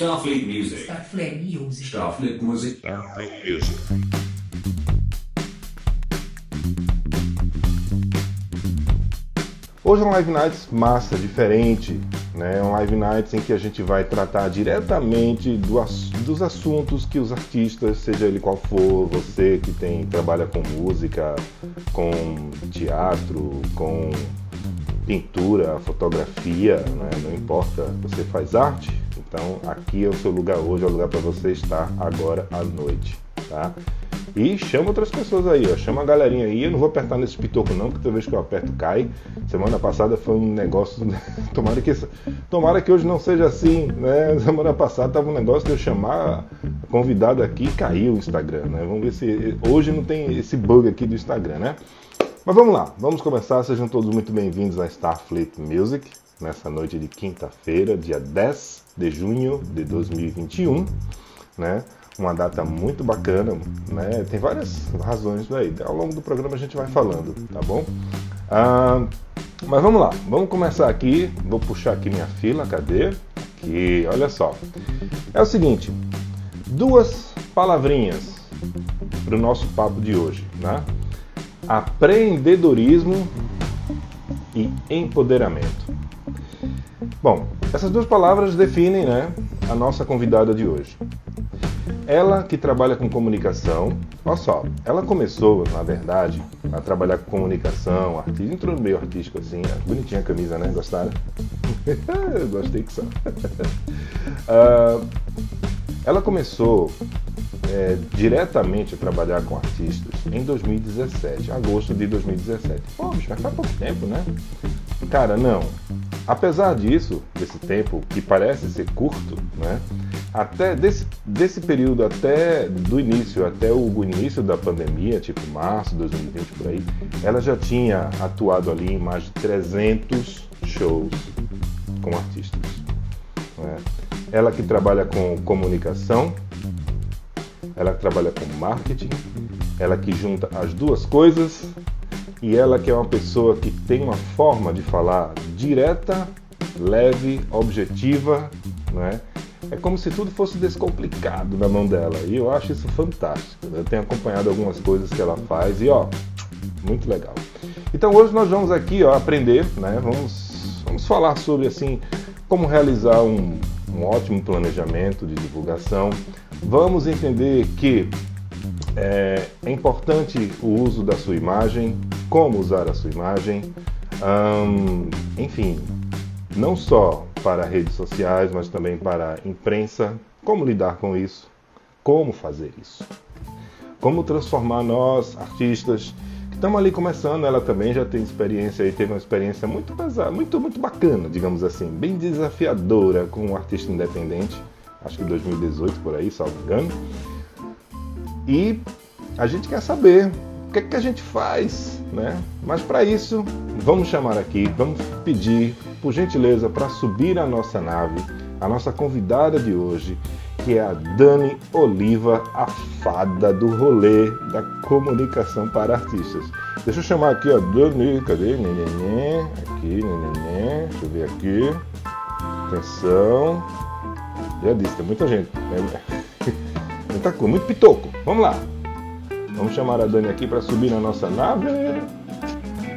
Starfleet Music. Starfleet Music. Starfleet Music. Starfleet Music. Hoje é um Live Nights massa, diferente, né? Um Live Nights em que a gente vai tratar diretamente do, dos assuntos que os artistas, seja ele qual for, você que tem trabalha com música, com teatro, com pintura, fotografia, né? não importa, você faz arte, então aqui é o seu lugar hoje, é o lugar para você estar agora à noite, tá? E chama outras pessoas aí, ó. Chama a galerinha aí. Eu não vou apertar nesse pitoco não, porque toda vez que eu aperto cai. Semana passada foi um negócio. tomara, que, tomara que hoje não seja assim, né? Semana passada tava um negócio de eu chamar a convidada aqui e caiu o Instagram, né? Vamos ver se. Hoje não tem esse bug aqui do Instagram, né? Mas vamos lá, vamos começar. Sejam todos muito bem-vindos a Starfleet Music, nessa noite de quinta-feira, dia 10 de junho de 2021, né? uma data muito bacana, né? Tem várias razões aí. Ao longo do programa a gente vai falando, tá bom? Ah, mas vamos lá, vamos começar aqui. Vou puxar aqui minha fila, cadê? Aqui, olha só. É o seguinte, duas palavrinhas para o nosso papo de hoje, né? Apreendedorismo e empoderamento. Bom, essas duas palavras definem, né, a nossa convidada de hoje. Ela que trabalha com comunicação, olha só, ela começou, na verdade, a trabalhar com comunicação, artista, entrou no meio artístico assim, é bonitinha a camisa, né? Gostaram? Gostei que só. uh, ela começou é, diretamente a trabalhar com artistas em 2017, agosto de 2017. Pô, bicho, mas faz pouco tempo, né? Cara, não. Apesar disso, desse tempo que parece ser curto, né? Até desse, desse período até do início, até o início da pandemia, tipo março de 2020 por aí, ela já tinha atuado ali em mais de 300 shows com artistas. Né? Ela que trabalha com comunicação, ela que trabalha com marketing, ela que junta as duas coisas e ela que é uma pessoa que tem uma forma de falar direta, leve, objetiva, né? É como se tudo fosse descomplicado na mão dela. E eu acho isso fantástico. Eu tenho acompanhado algumas coisas que ela faz e ó, muito legal. Então hoje nós vamos aqui ó, aprender, né? Vamos, vamos falar sobre assim como realizar um, um ótimo planejamento de divulgação. Vamos entender que é, é, importante o uso da sua imagem, como usar a sua imagem, hum, enfim, não só para redes sociais, mas também para a imprensa, como lidar com isso, como fazer isso, como transformar nós, artistas, estamos ali começando, ela também já tem experiência e teve uma experiência muito pesada, muito, muito bacana, digamos assim, bem desafiadora com um artista independente, acho que 2018 por aí, salvo engano. E a gente quer saber o que, é que a gente faz, né? Mas para isso, vamos chamar aqui, vamos pedir, por gentileza, para subir a nossa nave, a nossa convidada de hoje, que é a Dani Oliva, a fada do rolê da comunicação para artistas. Deixa eu chamar aqui a Dani, cadê? Neném, aqui, neném, deixa eu ver aqui. Atenção. Já disse, tem muita gente. Né? Muita coisa, muito pitoco. Vamos lá. Vamos chamar a Dani aqui para subir na nossa nave.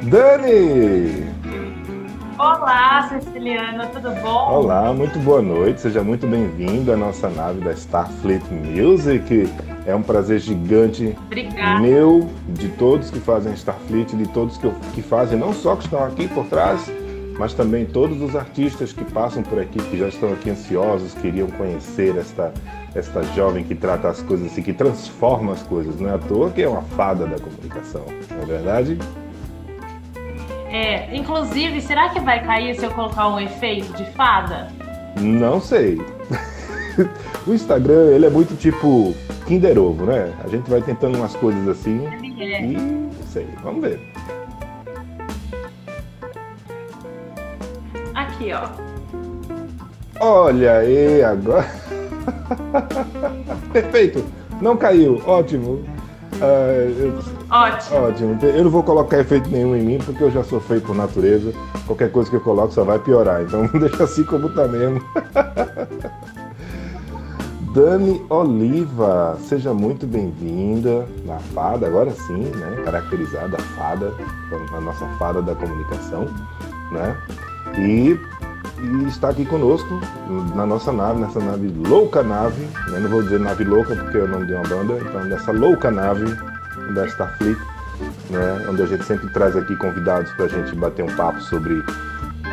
Dani! Olá, Ceciliana, tudo bom? Olá, muito boa noite. Seja muito bem-vindo à nossa nave da Starfleet Music. É um prazer gigante Obrigada. meu, de todos que fazem Starfleet, de todos que, que fazem, não só que estão aqui por trás, mas também todos os artistas que passam por aqui, que já estão aqui ansiosos, queriam conhecer esta, esta jovem que trata as coisas assim, que transforma as coisas. Não é à toa que é uma fada da comunicação, não é verdade? É, inclusive, será que vai cair se eu colocar um efeito de fada? Não sei. o Instagram, ele é muito tipo Kinder Ovo, né? A gente vai tentando umas coisas assim é. e não sei, vamos ver. Aqui, ó. Olha aí, agora. Perfeito, não caiu, ótimo. Uh, Ótimo. Ótimo. Eu não vou colocar efeito nenhum em mim porque eu já sou feio por natureza. Qualquer coisa que eu coloco só vai piorar. Então deixa assim como tá mesmo. Dani Oliva, seja muito bem-vinda na fada, agora sim, né? Caracterizada a fada, a nossa fada da comunicação, né? E, e, está aqui conosco na nossa nave, nessa nave louca nave, né? não vou dizer nave louca porque é o nome de uma banda, então nessa louca nave da Starfleet, né? Onde a gente sempre traz aqui convidados para a gente bater um papo sobre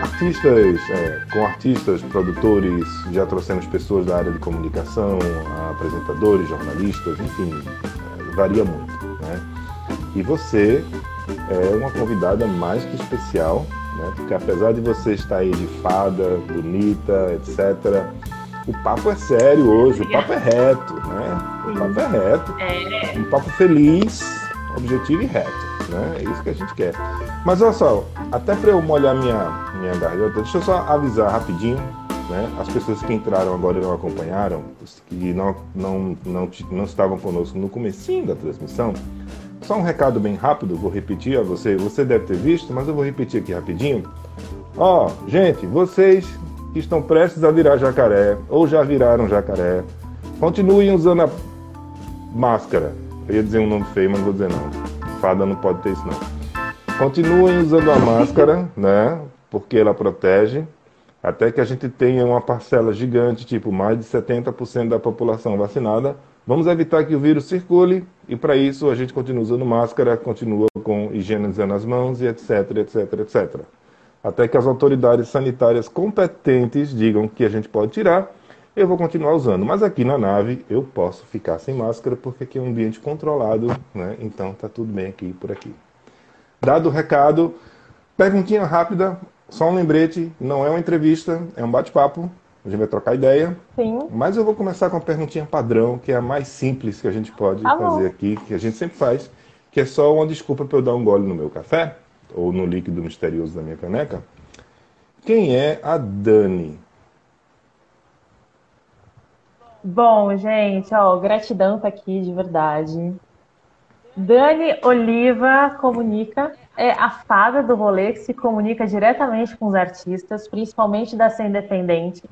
artistas, é, com artistas, produtores, já trouxemos pessoas da área de comunicação, apresentadores, jornalistas, enfim, é, varia muito. Né? E você é uma convidada mais que especial, né? porque apesar de você estar aí de fada, bonita, etc., o papo é sério hoje, o papo é reto, né? O papo é reto. É. Um papo feliz, objetivo e reto. Né? É isso que a gente quer. Mas olha só, até para eu molhar minha, minha garganta, deixa eu só avisar rapidinho, né? As pessoas que entraram agora e não acompanharam, que não, não, não, não estavam conosco no comecinho da transmissão, só um recado bem rápido, vou repetir a você, você deve ter visto, mas eu vou repetir aqui rapidinho. Ó, oh, gente, vocês que estão prestes a virar jacaré, ou já viraram jacaré, continuem usando a máscara. Eu ia dizer um nome feio, mas não vou dizer não fada não pode ter isso não. Continuem usando a máscara, né? Porque ela protege, até que a gente tenha uma parcela gigante, tipo mais de 70% da população vacinada. Vamos evitar que o vírus circule e para isso a gente continua usando máscara, continua com higienizando as mãos e etc, etc, etc. Até que as autoridades sanitárias competentes digam que a gente pode tirar eu vou continuar usando. Mas aqui na nave eu posso ficar sem máscara porque aqui é um ambiente controlado, né? Então tá tudo bem aqui por aqui. Dado o recado, perguntinha rápida, só um lembrete, não é uma entrevista, é um bate-papo. A gente vai trocar ideia. Sim. Mas eu vou começar com a perguntinha padrão, que é a mais simples que a gente pode tá fazer aqui, que a gente sempre faz, que é só uma desculpa para eu dar um gole no meu café, ou no líquido misterioso da minha caneca. Quem é a Dani? Bom, gente, ó, gratidão tá aqui de verdade. Dani Oliva comunica, é a fada do rolê que se comunica diretamente com os artistas, principalmente da cena independente,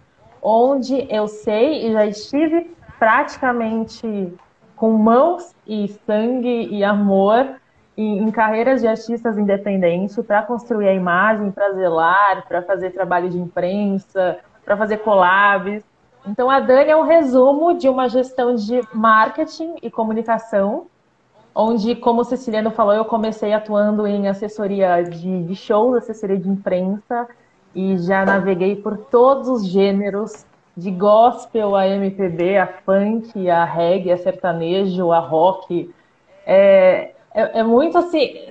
onde eu sei e já estive praticamente com mãos e sangue e amor em, carreiras de artistas independentes para construir a imagem, para zelar, para fazer trabalho de imprensa, para fazer collabs. Então, a Dani é um resumo de uma gestão de marketing e comunicação, onde, como o Ceciliano falou, eu comecei atuando em assessoria de, de shows, assessoria de imprensa, e já naveguei por todos os gêneros, de gospel a MPB, a funk, a reggae, a sertanejo, a rock. É, é, é muito assim.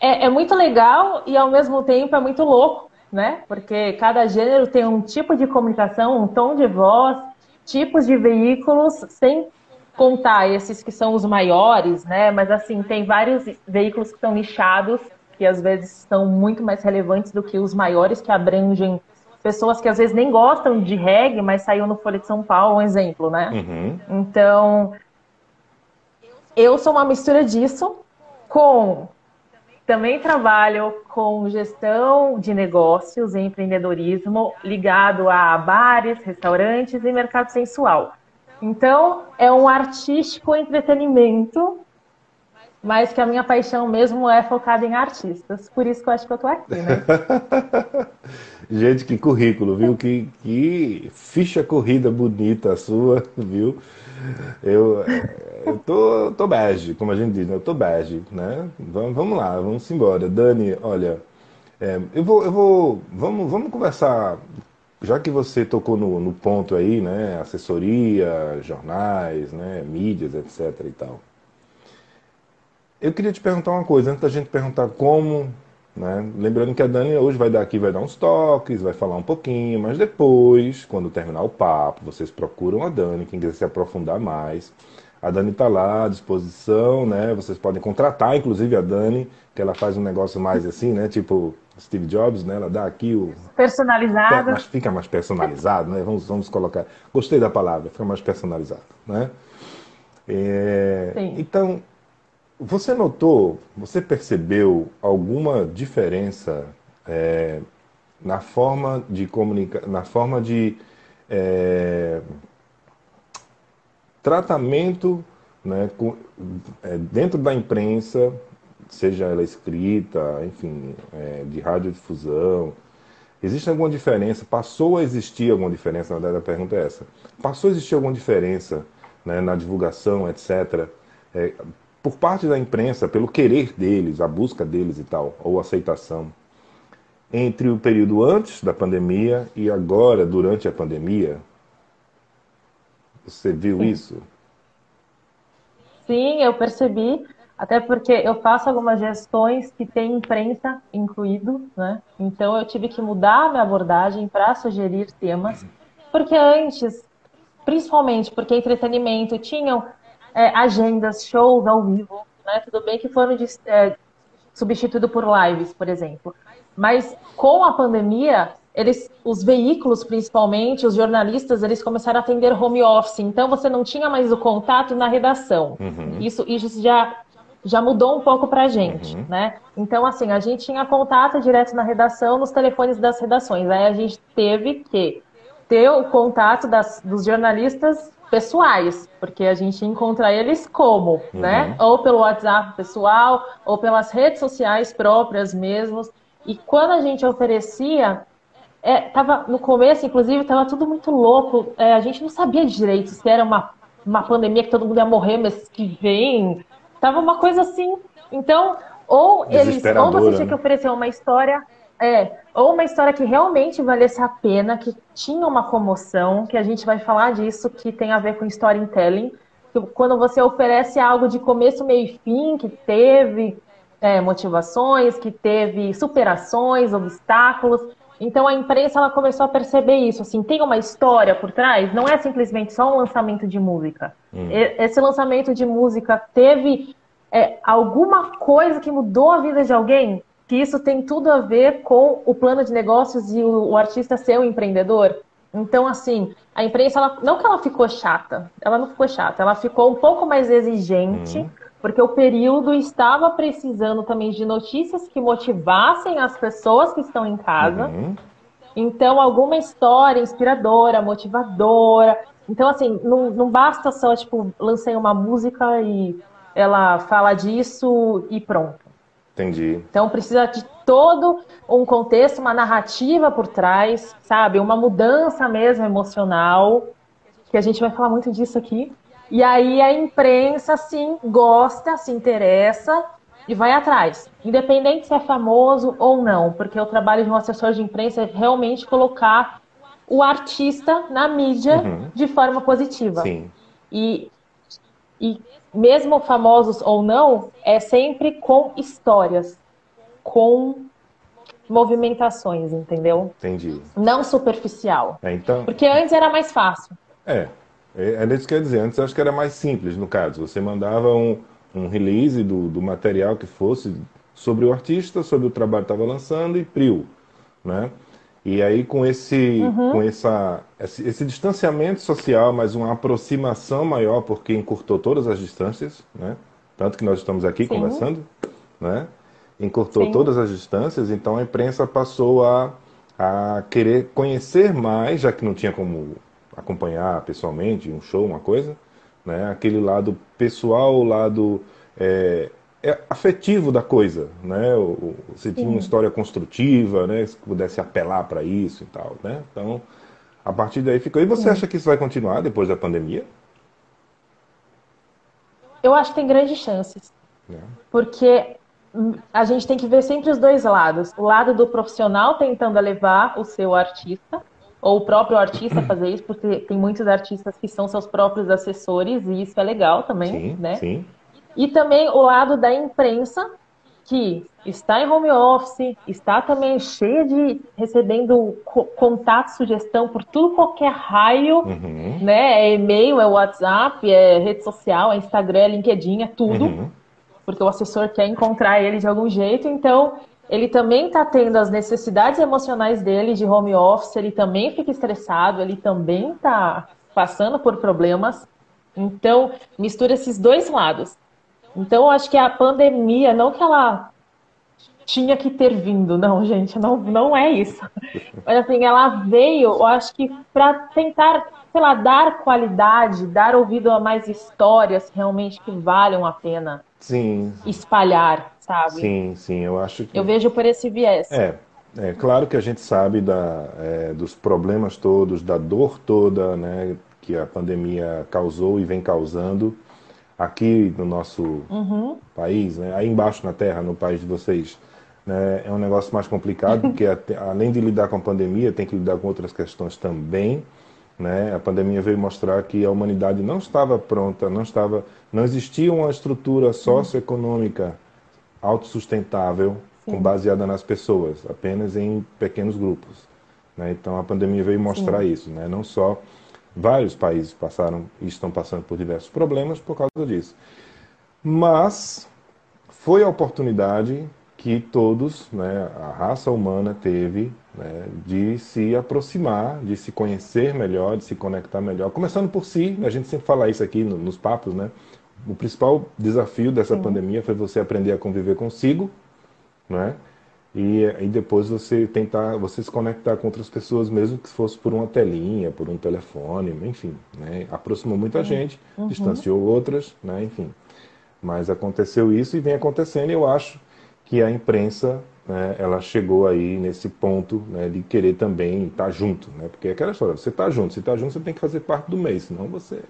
É, é muito legal e ao mesmo tempo é muito louco, né? Porque cada gênero tem um tipo de comunicação, um tom de voz, tipos de veículos, sem contar esses que são os maiores, né? Mas assim, tem vários veículos que são nichados, que às vezes são muito mais relevantes do que os maiores, que abrangem pessoas que às vezes nem gostam de reggae, mas saiu no Folha de São Paulo, um exemplo, né? Uhum. Então, eu sou uma mistura disso com também trabalho com gestão de negócios e empreendedorismo ligado a bares, restaurantes e mercado sensual. Então, é um artístico entretenimento, mas que a minha paixão mesmo é focada em artistas. Por isso que eu acho que eu tô aqui, né? Gente, que currículo, viu? Que, que ficha corrida bonita a sua, viu? Eu, eu tô, tô bege, como a gente diz, né? eu tô bege, né? Vamos, vamos lá, vamos embora. Dani, olha, é, eu vou, eu vou, vamos, vamos conversar, já que você tocou no, no ponto aí, né? Assessoria, jornais, né? Mídias, etc e tal. Eu queria te perguntar uma coisa, antes da gente perguntar como né? Lembrando que a Dani hoje vai dar aqui, vai dar uns toques, vai falar um pouquinho, mas depois, quando terminar o papo, vocês procuram a Dani, quem quiser se aprofundar mais. A Dani está lá à disposição, né? Vocês podem contratar, inclusive, a Dani, que ela faz um negócio mais assim, né? Tipo Steve Jobs, né? Ela dá aqui o. Personalizado. Mas fica mais personalizado, né? Vamos, vamos colocar. Gostei da palavra, fica mais personalizado, né? É... Então, você notou, você percebeu alguma diferença é, na forma de comunicar, na forma de é, tratamento né, com, é, dentro da imprensa, seja ela escrita, enfim, é, de radiodifusão, existe alguma diferença? Passou a existir alguma diferença? Na verdade, a pergunta é essa. Passou a existir alguma diferença né, na divulgação, etc., é, por parte da imprensa, pelo querer deles, a busca deles e tal, ou aceitação, entre o período antes da pandemia e agora, durante a pandemia? Você viu Sim. isso? Sim, eu percebi, até porque eu faço algumas gestões que têm imprensa incluído, né? Então eu tive que mudar a minha abordagem para sugerir temas, porque antes, principalmente porque entretenimento tinham é, agendas, shows ao vivo, né? Tudo bem que foram é, substituídos por lives, por exemplo. Mas com a pandemia, eles, os veículos principalmente, os jornalistas, eles começaram a atender home office. Então você não tinha mais o contato na redação. Uhum. Isso, isso já já mudou um pouco para a gente, uhum. né? Então, assim, a gente tinha contato direto na redação, nos telefones das redações. Aí a gente teve que ter o contato das, dos jornalistas pessoais, porque a gente encontra eles como, uhum. né? Ou pelo WhatsApp pessoal, ou pelas redes sociais próprias mesmos. E quando a gente oferecia, é, tava, no começo, inclusive, estava tudo muito louco. É, a gente não sabia direito se era uma, uma pandemia que todo mundo ia morrer mês que vem. Tava uma coisa assim. Então, ou eles, ou você tinha que né? oferecer uma história, é, ou uma história que realmente valesse a pena, que tinha uma comoção, que a gente vai falar disso, que tem a ver com storytelling. Que quando você oferece algo de começo, meio e fim, que teve é, motivações, que teve superações, obstáculos. Então a imprensa ela começou a perceber isso, assim, tem uma história por trás, não é simplesmente só um lançamento de música. Hum. Esse lançamento de música teve é, alguma coisa que mudou a vida de alguém, que isso tem tudo a ver com o plano de negócios e o, o artista ser um empreendedor. Então, assim, a imprensa, ela, não que ela ficou chata, ela não ficou chata, ela ficou um pouco mais exigente. Hum porque o período estava precisando também de notícias que motivassem as pessoas que estão em casa. Uhum. Então, alguma história inspiradora, motivadora. Então, assim, não, não basta só, tipo, lancei uma música e ela fala disso e pronto. Entendi. Então, precisa de todo um contexto, uma narrativa por trás, sabe? Uma mudança mesmo emocional, que a gente vai falar muito disso aqui. E aí a imprensa, assim, gosta, se interessa e vai atrás. Independente se é famoso ou não, porque o trabalho de um assessor de imprensa é realmente colocar o artista na mídia uhum. de forma positiva. Sim. E, e mesmo famosos ou não, é sempre com histórias, com movimentações, entendeu? Entendi. Não superficial. É, então... Porque antes era mais fácil. É, é, é isso que quer dizer. Antes eu acho que era mais simples, no caso. Você mandava um, um release do, do material que fosse sobre o artista, sobre o trabalho que estava lançando e priu, né? E aí com esse, uhum. com essa, esse, esse, distanciamento social, mas uma aproximação maior, porque encurtou todas as distâncias, né? Tanto que nós estamos aqui Sim. conversando, né? Encurtou Sim. todas as distâncias, então a imprensa passou a, a querer conhecer mais, já que não tinha como acompanhar pessoalmente, um show, uma coisa, né? Aquele lado pessoal, o lado é, é afetivo da coisa, né? Você tinha uma história construtiva, né? Se pudesse apelar para isso e tal, né? Então, a partir daí ficou. E você Sim. acha que isso vai continuar depois da pandemia? Eu acho que tem grandes chances. É. Porque a gente tem que ver sempre os dois lados. O lado do profissional tentando levar o seu artista ou o próprio artista fazer isso, porque tem muitos artistas que são seus próprios assessores, e isso é legal também, sim, né? Sim. E também o lado da imprensa, que está em home office, está também cheia de recebendo contato, sugestão por tudo qualquer raio, uhum. né? É e-mail, é WhatsApp, é rede social, é Instagram, é LinkedIn, é tudo. Uhum. Porque o assessor quer encontrar ele de algum jeito, então ele também está tendo as necessidades emocionais dele de home office, ele também fica estressado, ele também está passando por problemas. Então, mistura esses dois lados. Então, eu acho que a pandemia, não que ela tinha que ter vindo, não, gente, não, não é isso. Mas assim, ela veio, eu acho que para tentar sei lá, dar qualidade, dar ouvido a mais histórias realmente que valham a pena Sim, espalhar, sabe? sim, sim, eu acho que. Eu vejo por esse viés. É, é claro que a gente sabe da, é, dos problemas todos, da dor toda, né, que a pandemia causou e vem causando aqui no nosso Uhum, país, né, aí embaixo na terra, no país de vocês, né, é um negócio mais complicado, porque além de lidar com a pandemia, tem que lidar com outras questões também, né? A pandemia veio mostrar que a humanidade não estava pronta, não estava, não existia uma estrutura socioeconômica autossustentável Sim. baseada nas pessoas, apenas em pequenos grupos, né? Então a pandemia veio mostrar isso, né? Não só vários países passaram e estão passando por diversos problemas por causa disso, mas foi a oportunidade que todos, né, a raça humana teve né, de se aproximar, de se conhecer melhor, de se conectar melhor. Começando por si, a gente sempre fala isso aqui no- nos papos, né? O principal desafio dessa pandemia foi você aprender a conviver consigo, né? E, e depois você tentar, você se conectar com outras pessoas, mesmo que fosse por uma telinha, por um telefone, enfim, né? Aproximou muita gente, distanciou outras, né? Enfim. Mas aconteceu isso e vem acontecendo, e eu acho que a imprensa, né, ela chegou aí nesse ponto né, de querer também estar junto, né? Porque é aquela história, você está junto, se está junto, você tem que fazer parte do meio, senão você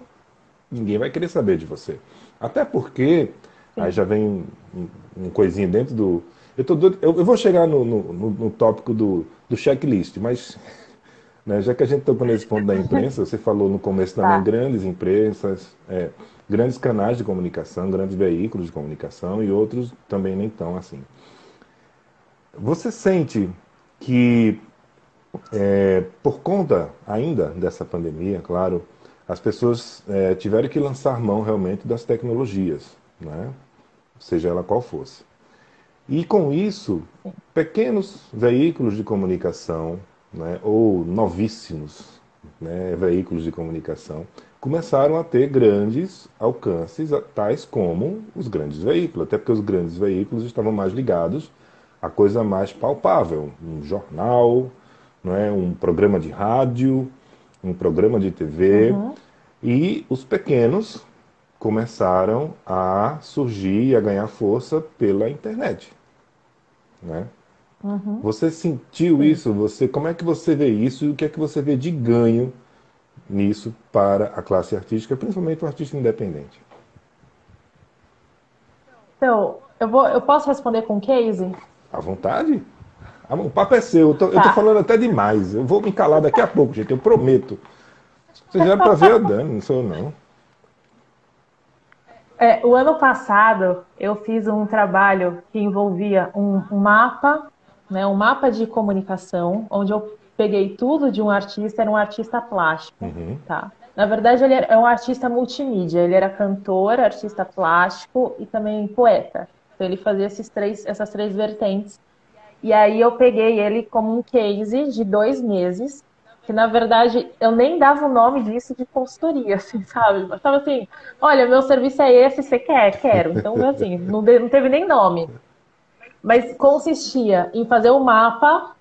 ninguém vai querer saber de você. Até porque aí já vem um, um coisinho dentro do. Eu, tô doido- eu, eu vou chegar no, no, no- no tópico do, do checklist, mas né, já que a gente tocou nesse ponto da imprensa, você falou no começo também Tá. grandes imprensas, é, grandes canais de comunicação, grandes veículos de comunicação e outros também nem tão assim. Você sente que é, por conta ainda dessa pandemia, claro, as pessoas é, tiveram que lançar mão realmente das tecnologias, né? seja ela qual fosse. E com isso, pequenos veículos de comunicação, né, ou novíssimos né, veículos de comunicação, começaram a ter grandes alcances, tais como os grandes veículos, até porque os grandes veículos estavam mais ligados à coisa mais palpável, um jornal, não é, um programa de rádio, um programa de TV, e os pequenos começaram a surgir e a ganhar força pela internet, né? uhum. Você sentiu isso? Você, como é que você vê isso e o que é que você vê de ganho nisso para a classe artística, principalmente o artista independente? Então, eu vou, eu posso responder com case? À vontade? O papo é seu. Eu tô, eu tô Tá. falando até demais. Eu vou me calar daqui a pouco, gente. Eu prometo. Vocês já para ver a Dani, não sou eu, não. É, o ano passado eu fiz um trabalho que envolvia um, mapa, né, um mapa de comunicação, onde eu peguei tudo de um artista, era um artista plástico, Uhum. tá? Na verdade, ele é um artista multimídia, ele era cantor, artista plástico e também poeta. Então ele fazia esses três, essas três vertentes. E aí eu peguei ele como um case de dois meses, que na verdade eu nem dava o nome disso de consultoria, assim, sabe? Eu tava assim, olha, meu serviço é esse, você quer? Quero. Então, assim, não, não teve nem nome. Mas consistia em fazer um mapa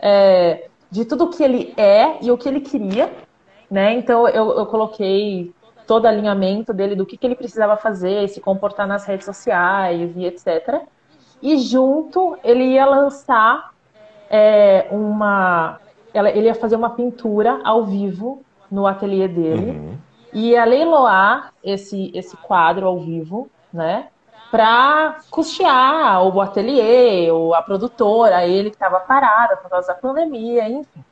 é, de tudo que ele é e o que ele queria, né? Então eu, eu coloquei todo alinhamento dele do que, que ele precisava fazer, se comportar nas redes sociais e etc. E junto ele ia lançar é, uma. Ele ia fazer uma pintura ao vivo no ateliê dele Uhum. e ia leiloar esse, esse quadro ao vivo, né? Para custear o ateliê, ou a produtora, ele que estava parada por causa da pandemia, enfim.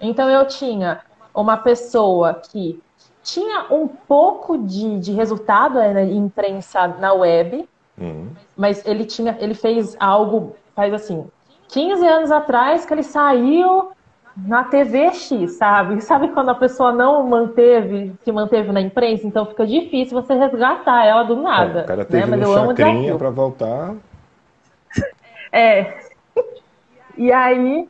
Então eu tinha uma pessoa que tinha um pouco de, de resultado né, em imprensa na web, Uhum. mas ele tinha, ele fez algo, faz assim, 15 anos atrás que ele saiu na TV X, sabe? Sabe quando a pessoa não manteve, se manteve na imprensa, então fica difícil você resgatar ela do nada. É, o cara né? teve Mas eu amo o chacrinha para voltar. É. E aí,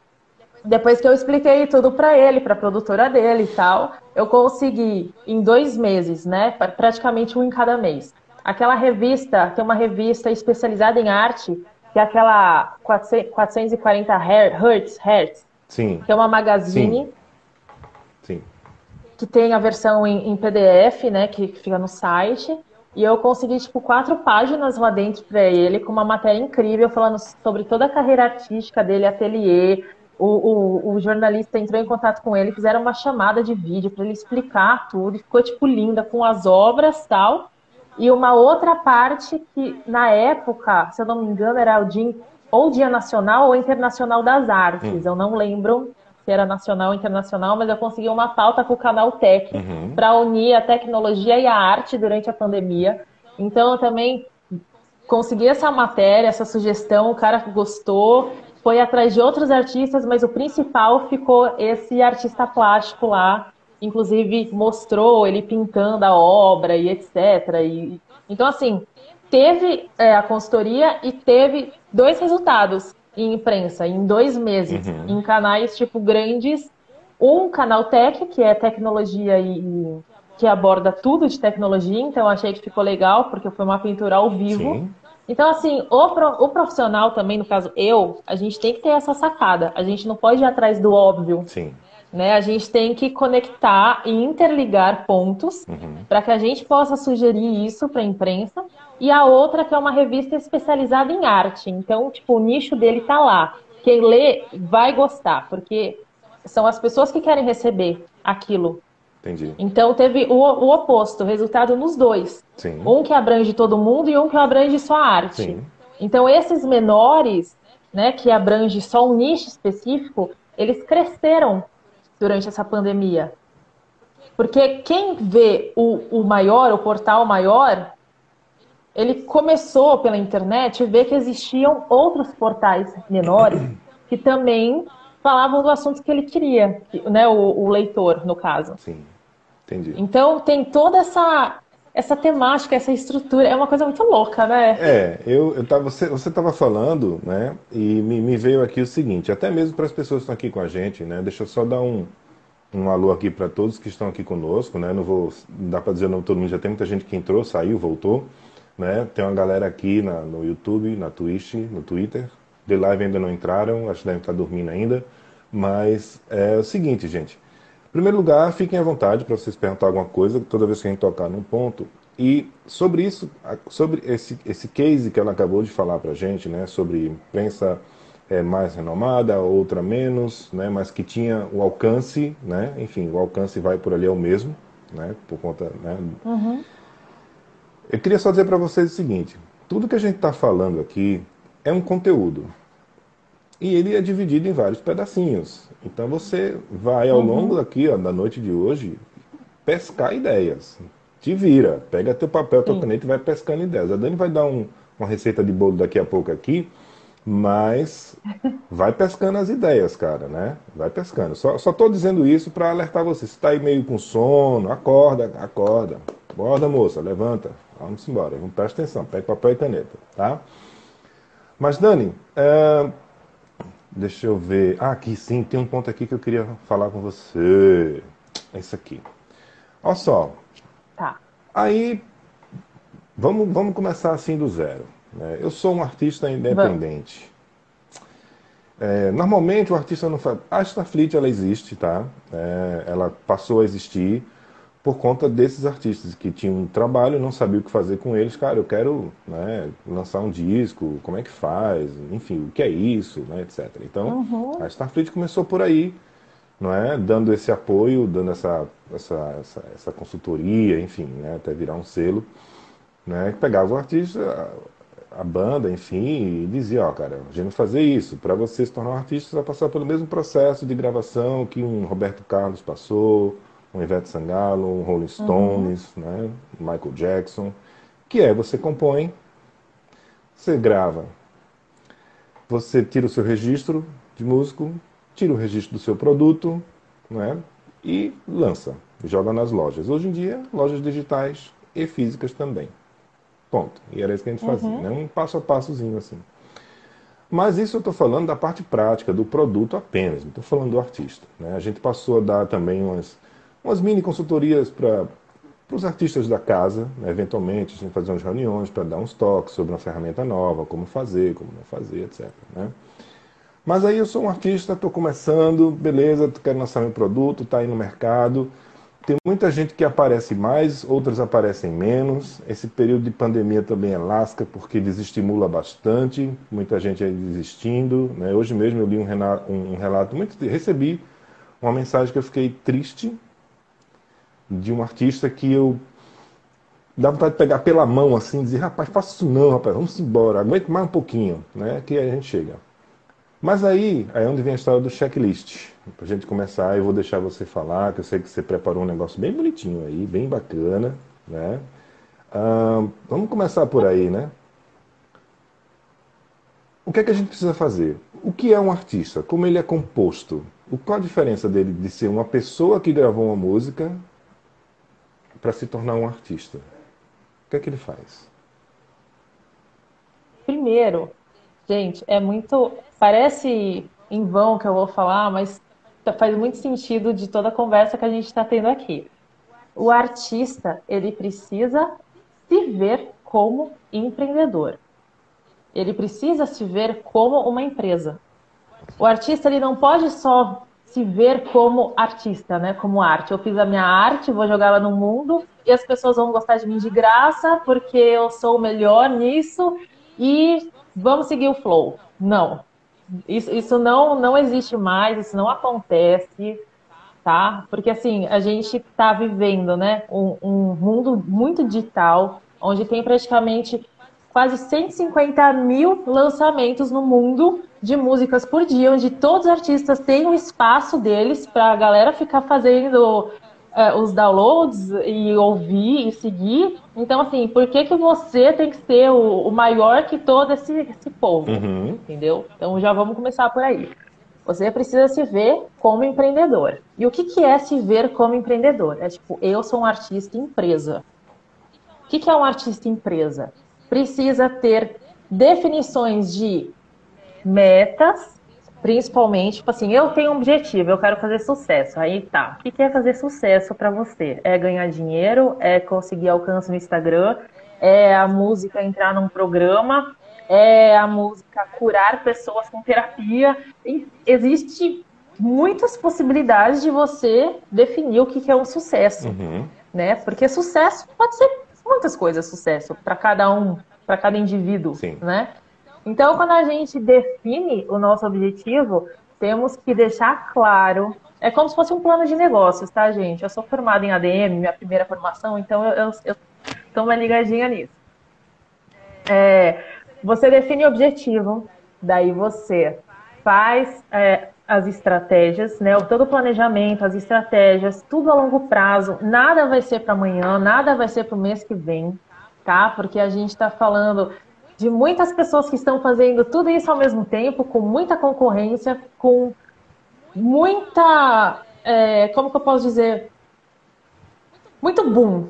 depois que eu expliquei tudo pra ele, pra produtora dele e tal, eu consegui em dois meses, né? pra- Praticamente um em cada mês. Aquela revista, tem uma revista especializada em arte, que é aquela 400 440 Her- Hertz, Hertz, Sim, que é uma magazine. sim. que tem a versão em, em PDF, né, que, que fica no site. E eu consegui, tipo, quatro páginas lá dentro para ele, com uma matéria incrível, falando sobre toda a carreira artística dele, ateliê. O, o, o jornalista entrou em contato com ele, fizeram uma chamada de vídeo para ele explicar tudo, e ficou, tipo, linda, com as obras tal. E uma outra parte que, na época, se eu não me engano, era o dia, ou Dia Nacional ou Internacional das Artes. Hum. Eu não lembro se era nacional ou internacional, mas eu consegui uma pauta com o canal Tech uhum. para unir a tecnologia e a arte durante a pandemia. Então eu também consegui essa matéria, essa sugestão, o cara gostou, foi atrás de outros artistas, mas o principal ficou esse artista plástico lá, inclusive mostrou ele pintando a obra e etc. E, então, assim, teve é, a consultoria e teve dois resultados em imprensa em dois meses, uhum. em canais tipo grandes. Um canal Tech, que é tecnologia e que aborda tudo de tecnologia, então achei que ficou legal, porque foi uma pintura ao vivo. Sim. Então, assim, o, o profissional também, no caso eu, a gente tem que ter essa sacada. A gente não pode ir atrás do óbvio. Sim. Né? A gente tem que conectar e interligar pontos uhum. para que a gente possa sugerir isso para a imprensa e a outra que é uma revista especializada em arte. Então, tipo, o nicho dele tá lá. Quem lê vai gostar, porque são as pessoas que querem receber aquilo. Entendi. Então teve o, o oposto, o resultado nos dois. Sim. Um que abrange todo mundo e um que abrange só a arte. Sim. Então esses menores, né, que abrange só um nicho específico, eles cresceram durante essa pandemia. Porque quem vê o, o maior, o portal maior, ele começou pela internet e vê que existiam outros portais menores que também falavam do assunto que ele queria, né, o, o leitor, no caso. Sim, entendi. Então tem toda essa essa temática, essa estrutura, é uma coisa muito louca, né? É, eu, eu tava, você estava falando, né, e me, me, veio aqui o seguinte, até mesmo para as pessoas que estão aqui com a gente, né, deixa eu só dar um, um alô aqui para todos que estão aqui conosco, né, não vou, dar para dizer não todo mundo, já tem muita gente que entrou, saiu, voltou, né? Tem uma galera aqui na, no YouTube, na Twitch, no Twitter. De live ainda não entraram, acho que devem estar dormindo ainda. Mas é o seguinte, gente. Primeiro lugar, fiquem à vontade para vocês perguntar alguma coisa toda vez que a gente tocar num ponto. E sobre isso, sobre esse, esse case que ela acabou de falar para a gente, né, sobre imprensa é, mais renomada, outra menos, né, mas que tinha o alcance, né, enfim, o alcance vai por ali é o mesmo, né, por conta, né, uhum. Eu queria só dizer para vocês o seguinte: tudo que a gente está falando aqui é um conteúdo. E ele é dividido em vários pedacinhos. Então você vai ao uhum. longo daqui, ó, da noite de hoje, pescar ideias. Te vira, pega teu papel, tua caneta e vai pescando ideias. A Dani vai dar um, uma receita de bolo daqui a pouco aqui, mas vai pescando as ideias, cara, né? Vai pescando. Só, só tô dizendo isso para alertar você. Se tá aí meio com sono, acorda, acorda. Acorda, moça, levanta. Vamos embora, vamos prestar atenção, pega papel e caneta, tá? Mas, Dani, é... deixa eu ver. Ah, aqui sim, tem um ponto aqui que eu queria falar com você. É isso aqui. Olha só. Tá. Aí, vamos, vamos começar assim do zero. Né? Eu sou um artista independente. É, normalmente o artista não faz. A Starfleet ela existe, tá? É, ela passou a existir por conta desses artistas que tinham um trabalho, não sabia o que fazer com eles. Cara, eu quero né, lançar um disco, como é que faz, enfim, o que é isso, né, etc. Então, uhum. a Starfleet começou por aí, não é, dando esse apoio, dando essa, essa, essa, essa consultoria, enfim, né, até virar um selo, né, que pegava o artista, a, a banda, enfim, e dizia, ó, cara, a gente vai fazer isso. Para você se tornar um artista, você vai passar pelo mesmo processo de gravação que um Roberto Carlos passou, um Ivete Sangalo, um Rolling Stones, uhum. né? Michael Jackson, que é você compõe, você grava, você tira o seu registro de músico, tira o registro do seu produto, né? E lança, joga nas lojas. Hoje em dia, lojas digitais e físicas também. Ponto. E era isso que a gente fazia, uhum. né? Um passo a passozinho assim. Mas isso eu estou falando da parte prática, do produto apenas, não estou falando do artista. Né? A gente passou a dar também umas umas mini consultorias para os artistas da casa, né, eventualmente, a gente fazer umas reuniões para dar uns toques sobre uma ferramenta nova, como fazer, como não fazer, etc. Né? Mas aí eu sou um artista, estou começando, beleza, quero lançar meu produto, está aí no mercado. tem muita gente que aparece mais, outras aparecem menos. Esse período de pandemia também é lasca, porque desestimula bastante, muita gente aí desistindo. Né? Hoje mesmo eu li um relato, um relato muito. recebi uma mensagem que eu fiquei triste de um artista que eu dá vontade de pegar pela mão assim, dizer, rapaz, faça isso não, rapaz, vamos embora, aguente mais um pouquinho, né? Que a gente chega. Mas aí, aí é onde vem a história do checklist. Pra gente começar, eu vou deixar você falar, que eu sei que você preparou um negócio bem bonitinho aí, bem bacana, né? vamos começar por aí, né? O que é que a gente precisa fazer? O que é um artista? Como ele é composto? Qual a diferença dele de ser uma pessoa que gravou uma música para se tornar um artista? O que é que ele faz? Primeiro, gente, é muito. Parece em vão que eu vou falar, mas faz muito sentido de toda a conversa que a gente está tendo aqui. O artista, ele precisa se ver como empreendedor. Ele precisa se ver como uma empresa. O artista, ele não pode só se ver como artista, né? Como arte. Eu fiz a minha arte, vou jogar ela no mundo e as pessoas vão gostar de mim de graça porque eu sou o melhor nisso e vamos seguir o flow. Não. Isso, isso não, não existe mais, isso não acontece, tá? Porque assim, a gente está vivendo, né? Um, um mundo muito digital, onde tem praticamente quase 150 mil lançamentos no mundo de músicas por dia, onde todos os artistas têm o um espaço deles para a galera ficar fazendo é, os downloads e ouvir e seguir. Então, assim, por que, que você tem que ser o, o maior que todo esse, esse povo? Uhum. Entendeu? Então já vamos começar por aí. Você precisa se ver como empreendedor. E o que, que é se ver como empreendedor? É tipo, eu sou um artista empresa. O que, que é um artista empresa? Precisa ter definições de metas, principalmente, tipo assim, eu tenho um objetivo, eu quero fazer sucesso. Aí tá, o que é fazer sucesso para você? É ganhar dinheiro? É conseguir alcance no Instagram? É a música entrar num programa? É a música curar pessoas com terapia? Existe muitas possibilidades de você definir o que é um sucesso, uhum. né? Porque sucesso pode ser muitas coisas sucesso para cada um, para cada indivíduo, Sim. né? Então, quando a gente define o nosso objetivo, temos que deixar claro. É como se fosse um plano de negócios, tá, gente? Eu sou formada em ADM, minha primeira formação, então eu, estou uma ligadinha nisso. É, você define o objetivo, daí você faz é, as estratégias, né? Todo o planejamento, as estratégias, tudo a longo prazo. Nada vai ser para amanhã, nada vai ser para o mês que vem, tá? Porque a gente está falando de muitas pessoas que estão fazendo tudo isso ao mesmo tempo, com muita concorrência, com muita. É, como que eu posso dizer? Muito boom.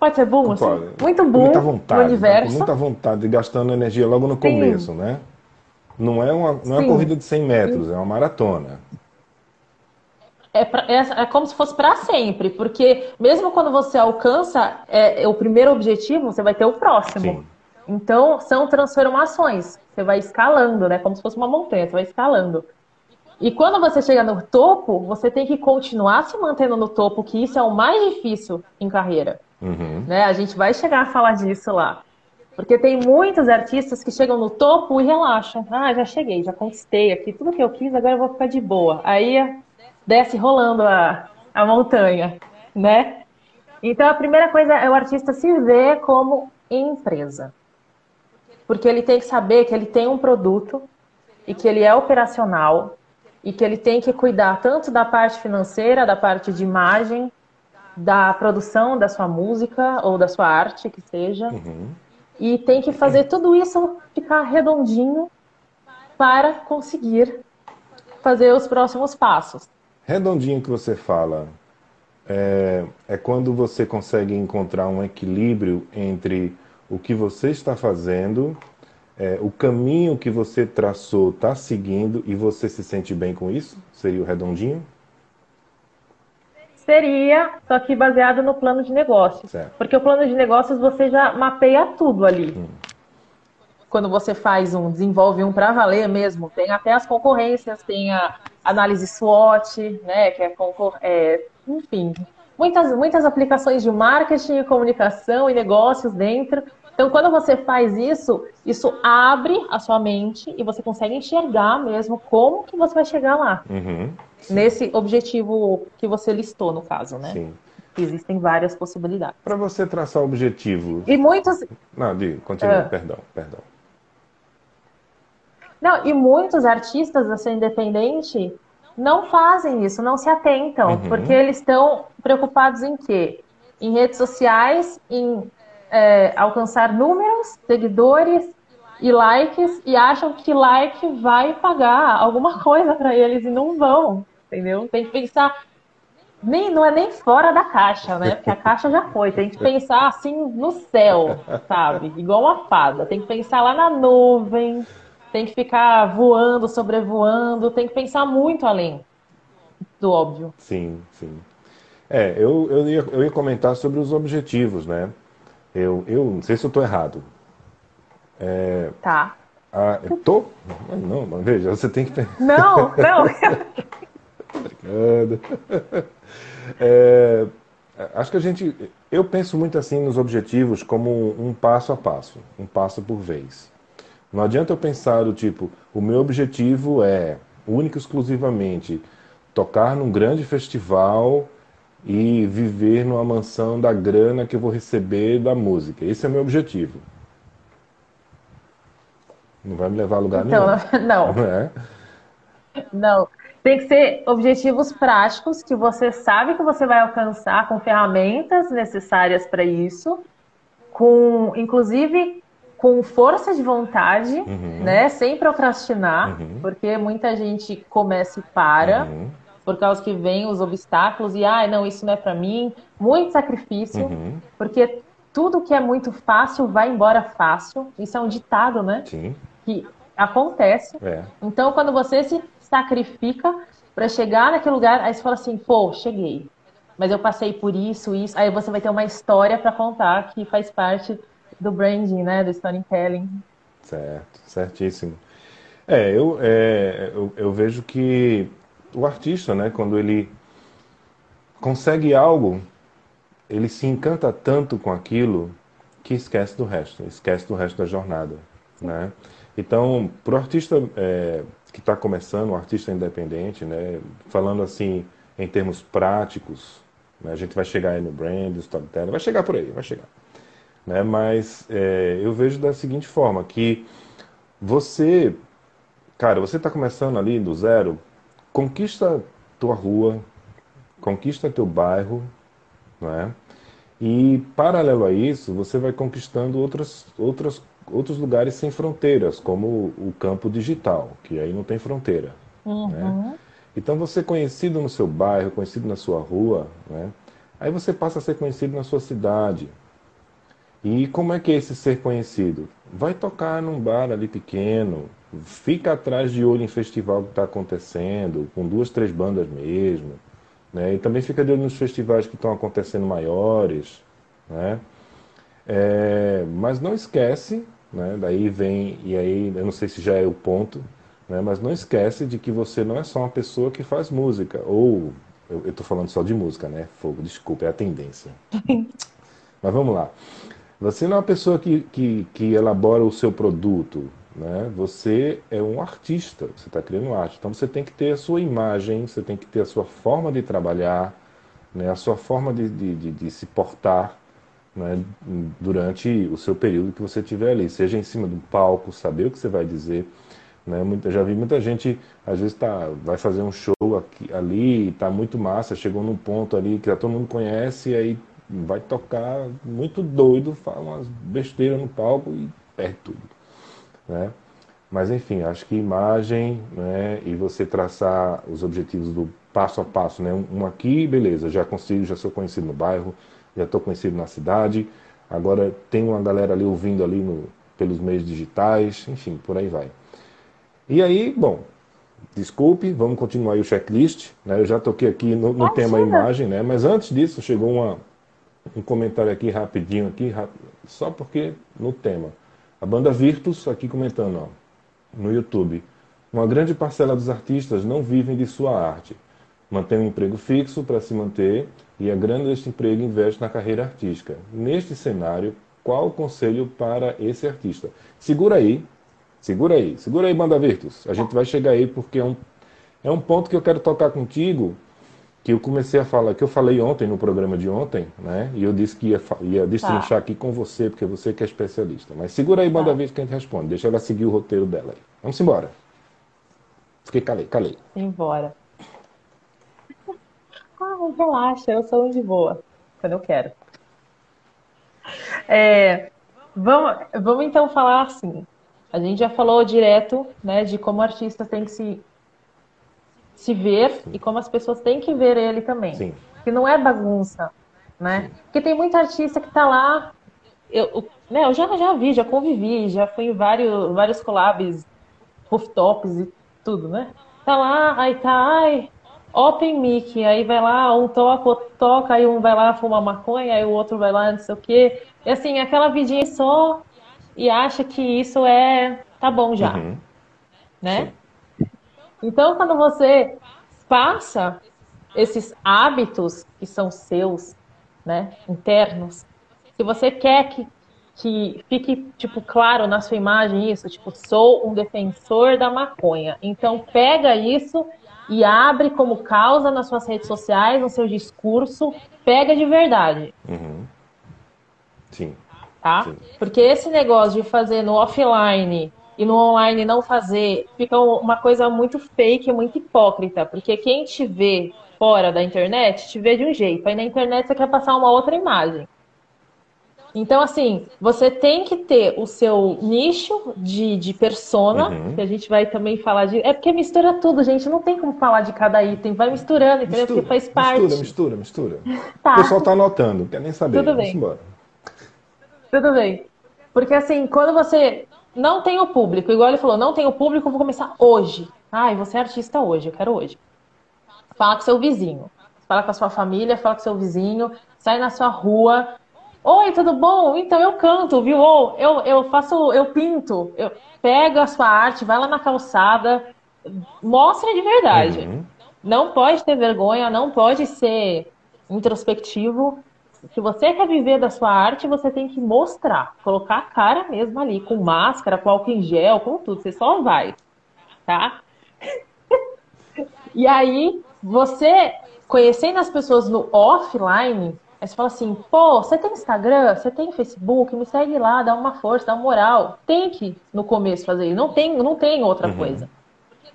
Pode ser boom, assim? Muito boom muita vontade, no universo. muita vontade, gastando energia logo no começo, Sim. né? Não é uma, não é uma corrida de 100 metros, é uma maratona. É, pra, é, é, como se fosse para sempre, porque mesmo quando você alcança é, o primeiro objetivo, você vai ter o próximo. Sim. Então, são transformações. Você vai escalando, né? Como se fosse uma montanha, você vai escalando. E quando você chega no topo, você tem que continuar se mantendo no topo, que isso é o mais difícil em carreira. Uhum. Né? A gente vai chegar a falar disso lá. Porque tem muitos artistas que chegam no topo e relaxam. Ah, já cheguei, já conquistei aqui tudo que eu quis, agora eu vou ficar de boa. Aí desce rolando a, a montanha, né? Então a primeira coisa é o artista se ver como empresa porque ele tem que saber que ele tem um produto e que ele é operacional e que ele tem que cuidar tanto da parte financeira, da parte de imagem, da produção da sua música ou da sua arte, que seja, uhum. E tem que fazer tudo isso ficar redondinho para conseguir fazer os próximos passos. Redondinho que você fala é, é quando você consegue encontrar um equilíbrio entre o que você está fazendo, é, o caminho que você traçou está seguindo e você se sente bem com isso? Seria o redondinho? Seria, só que baseado no plano de negócios. Certo. Porque o plano de negócios você já mapeia tudo ali. Hum. Quando você faz um, desenvolve um para valer mesmo, tem até as concorrências, tem a análise SWOT, né, que é, concor é enfim, muitas, muitas aplicações de marketing, comunicação e negócios dentro. Então, quando você faz isso, isso abre a sua mente e você consegue enxergar mesmo como que você vai chegar lá. Uhum. Nesse objetivo que você listou, no caso, né? Sim. Existem várias possibilidades. Para você traçar objetivos. E muitos. Não, de, continua, É. perdão, perdão. Não, e muitos artistas da cena independente não fazem isso, não se atentam, Uhum. porque eles estão preocupados em quê? Em redes sociais, em é, alcançar números, seguidores e likes, e acham que like vai pagar alguma coisa para eles e não vão, entendeu? Tem que pensar. Nem, não é nem fora da caixa, né? Porque a caixa já foi. Tem que pensar assim no céu, sabe? Igual uma fada. Tem que pensar lá na nuvem, tem que ficar voando, sobrevoando, tem que pensar muito além do óbvio. Sim, sim. É, eu, eu, ia, eu ia comentar sobre os objetivos, né? Eu, eu não sei se eu estou errado. Tá. Ah, eu tô? Não, não, veja, você tem que pensar. Não, Obrigado. É, acho que a gente. Eu penso muito assim nos objetivos como um passo a passo, um passo por vez. Não adianta eu pensar do tipo, o meu objetivo é, único e exclusivamente, tocar num grande festival e viver numa mansão da grana que eu vou receber da música. Esse é o meu objetivo. Não vai me levar a lugar Então, nenhum. não, Não é? não. Tem que ser objetivos práticos que você sabe que você vai alcançar com ferramentas necessárias para isso, com, inclusive, com força de vontade, Uhum. né? Sem procrastinar, Uhum. porque muita gente começa e para. Uhum. por causa que vem os obstáculos e, ah, não, isso não é para mim. Muito sacrifício, Uhum. porque tudo que é muito fácil vai embora fácil. Isso é um ditado, né? Sim, Que acontece. é. Então, quando você se sacrifica para chegar naquele lugar, aí você fala assim, pô, cheguei. Mas eu passei por isso, isso. Aí você vai ter uma história para contar que faz parte do branding, né? Do storytelling. Certo, certíssimo. É, eu, é, eu, eu vejo que o artista, né, quando ele consegue algo, ele se encanta tanto com aquilo que esquece do resto, esquece do resto da jornada, né? Então, para o artista é, que está começando, um artista independente, né, falando assim em termos práticos, né, a gente vai chegar aí no brand, storytelling, vai chegar por aí, vai chegar né? Mas é, eu vejo da seguinte forma, que você, cara, você está começando ali do zero, conquista tua rua, conquista teu bairro, né? E paralelo a isso, você vai conquistando outras, outras, outros lugares sem fronteiras, como o campo digital, que aí não tem fronteira. Né? Então você conhecido no seu bairro, conhecido na sua rua, né? aí você passa a ser conhecido na sua cidade. E como é que é esse ser conhecido? Vai tocar num bar ali pequeno, fica atrás de olho em festival que está acontecendo, com duas, três bandas mesmo. Né? E também fica de olho nos festivais que estão acontecendo maiores. Né? É, mas não esquece, né? daí vem, e aí eu não sei se já é o ponto, né? mas não esquece de que você não é só uma pessoa que faz música, ou eu estou falando só de música, né? Fogo, desculpa, é a tendência. mas vamos lá. Você não é uma pessoa que, que, que elabora o seu produto, né? Você é um artista, você está criando arte. Então você tem que ter a sua imagem, você tem que ter a sua forma de trabalhar, né? a sua forma de, de, de, de se portar né? durante o seu período que você tiver ali. Seja em cima do palco, saber o que você vai dizer. Né? Muita, já vi muita gente, às vezes tá, vai fazer um show aqui, ali, está muito massa, chegou num ponto ali que todo mundo conhece, e aí vai tocar muito doido, fala umas besteiras no palco e perde tudo. Né? Mas enfim, acho que imagem né, e você traçar os objetivos do passo a passo, né? um aqui, beleza, já consigo, já sou conhecido no bairro, já estou conhecido na cidade, agora tem uma galera ali ouvindo ali no, pelos meios digitais, enfim, por aí vai. E aí, bom, desculpe, vamos continuar aí o checklist, né? eu já toquei aqui no, no tema imagem, né? mas antes disso chegou uma, um comentário aqui rapidinho, aqui, só porque no tema. A banda Virtus aqui comentando, ó, no YouTube. Uma grande parcela dos artistas não vivem de sua arte. Mantém um emprego fixo para se manter, e a grana deste emprego investe na carreira artística. Neste cenário, qual o conselho para esse artista? Segura aí, segura aí, segura aí, Banda Virtus. A gente vai chegar aí porque é um, é um ponto que eu quero tocar contigo, que eu comecei a falar, que eu falei ontem no programa de ontem, né? E eu disse que ia, ia destrinchar tá. aqui com você, porque você que é especialista. Mas segura aí, Banda tá. Virtus, que a gente responde. Deixa ela seguir o roteiro dela aí. Vamos embora. Fiquei calei, calei. Embora. Ah, relaxa, eu sou de boa, quando eu quero. É, vamos, vamos então falar assim. A gente já falou direto, né, de como o artista tem que se, se ver Sim. e como as pessoas têm que ver ele também. Sim. Que não é bagunça, né? Sim. Porque tem muita artista que tá lá. Eu, né, eu já, já vi, já convivi, já fui em vários, vários collabs, rooftops e tudo, né? Tá lá, aí tá, ai, open mic, aí vai lá, um toca, outro toca, aí um vai lá fumar maconha, aí o outro vai lá não sei o quê. E assim, aquela vidinha só e acha que isso é tá bom já. Uhum. Né? Sim. Então, quando você passa esses hábitos que são seus, né, internos, se você quer que, que fique, tipo, claro na sua imagem isso, tipo, sou um defensor da maconha. Então, pega isso e abre como causa nas suas redes sociais, no seu discurso, pega de verdade. Uhum. Sim. Tá? Sim. Porque esse negócio de fazer no offline e no online não fazer, fica uma coisa muito fake, muito hipócrita. Porque quem te vê fora da internet, te vê de um jeito. Aí na internet você quer passar uma outra imagem. Então, assim, você tem que ter o seu nicho de, de persona, uhum. que a gente vai também falar de. É porque mistura tudo, gente. Não tem como falar de cada item. Vai misturando, entendeu? Mistura, porque faz parte. Mistura, mistura, mistura. tá. O pessoal tá anotando, quer nem saber. Tudo bem. embora. Tudo bem. Porque, assim, quando você não tem o público, igual ele falou, não tem o público, eu vou começar hoje. Ai, você é artista hoje, eu quero hoje. Fala com seu vizinho. Fala com a sua família, fala com seu vizinho, sai na sua rua, Oi, tudo bom? Então eu canto, viu? Ou eu, eu faço, eu pinto, eu pego a sua arte, vai lá na calçada, mostra de verdade. Uhum. Não pode ter vergonha, não pode ser introspectivo. Se você quer viver da sua arte, você tem que mostrar, colocar a cara mesmo ali, com máscara, com álcool em gel, com tudo. Você só vai, tá? e aí, você conhecendo as pessoas no offline, Aí você fala assim, pô, você tem Instagram, você tem Facebook, me segue lá, dá uma força, dá uma moral. Tem que, no começo, fazer isso. Não tem, não tem outra uhum. coisa.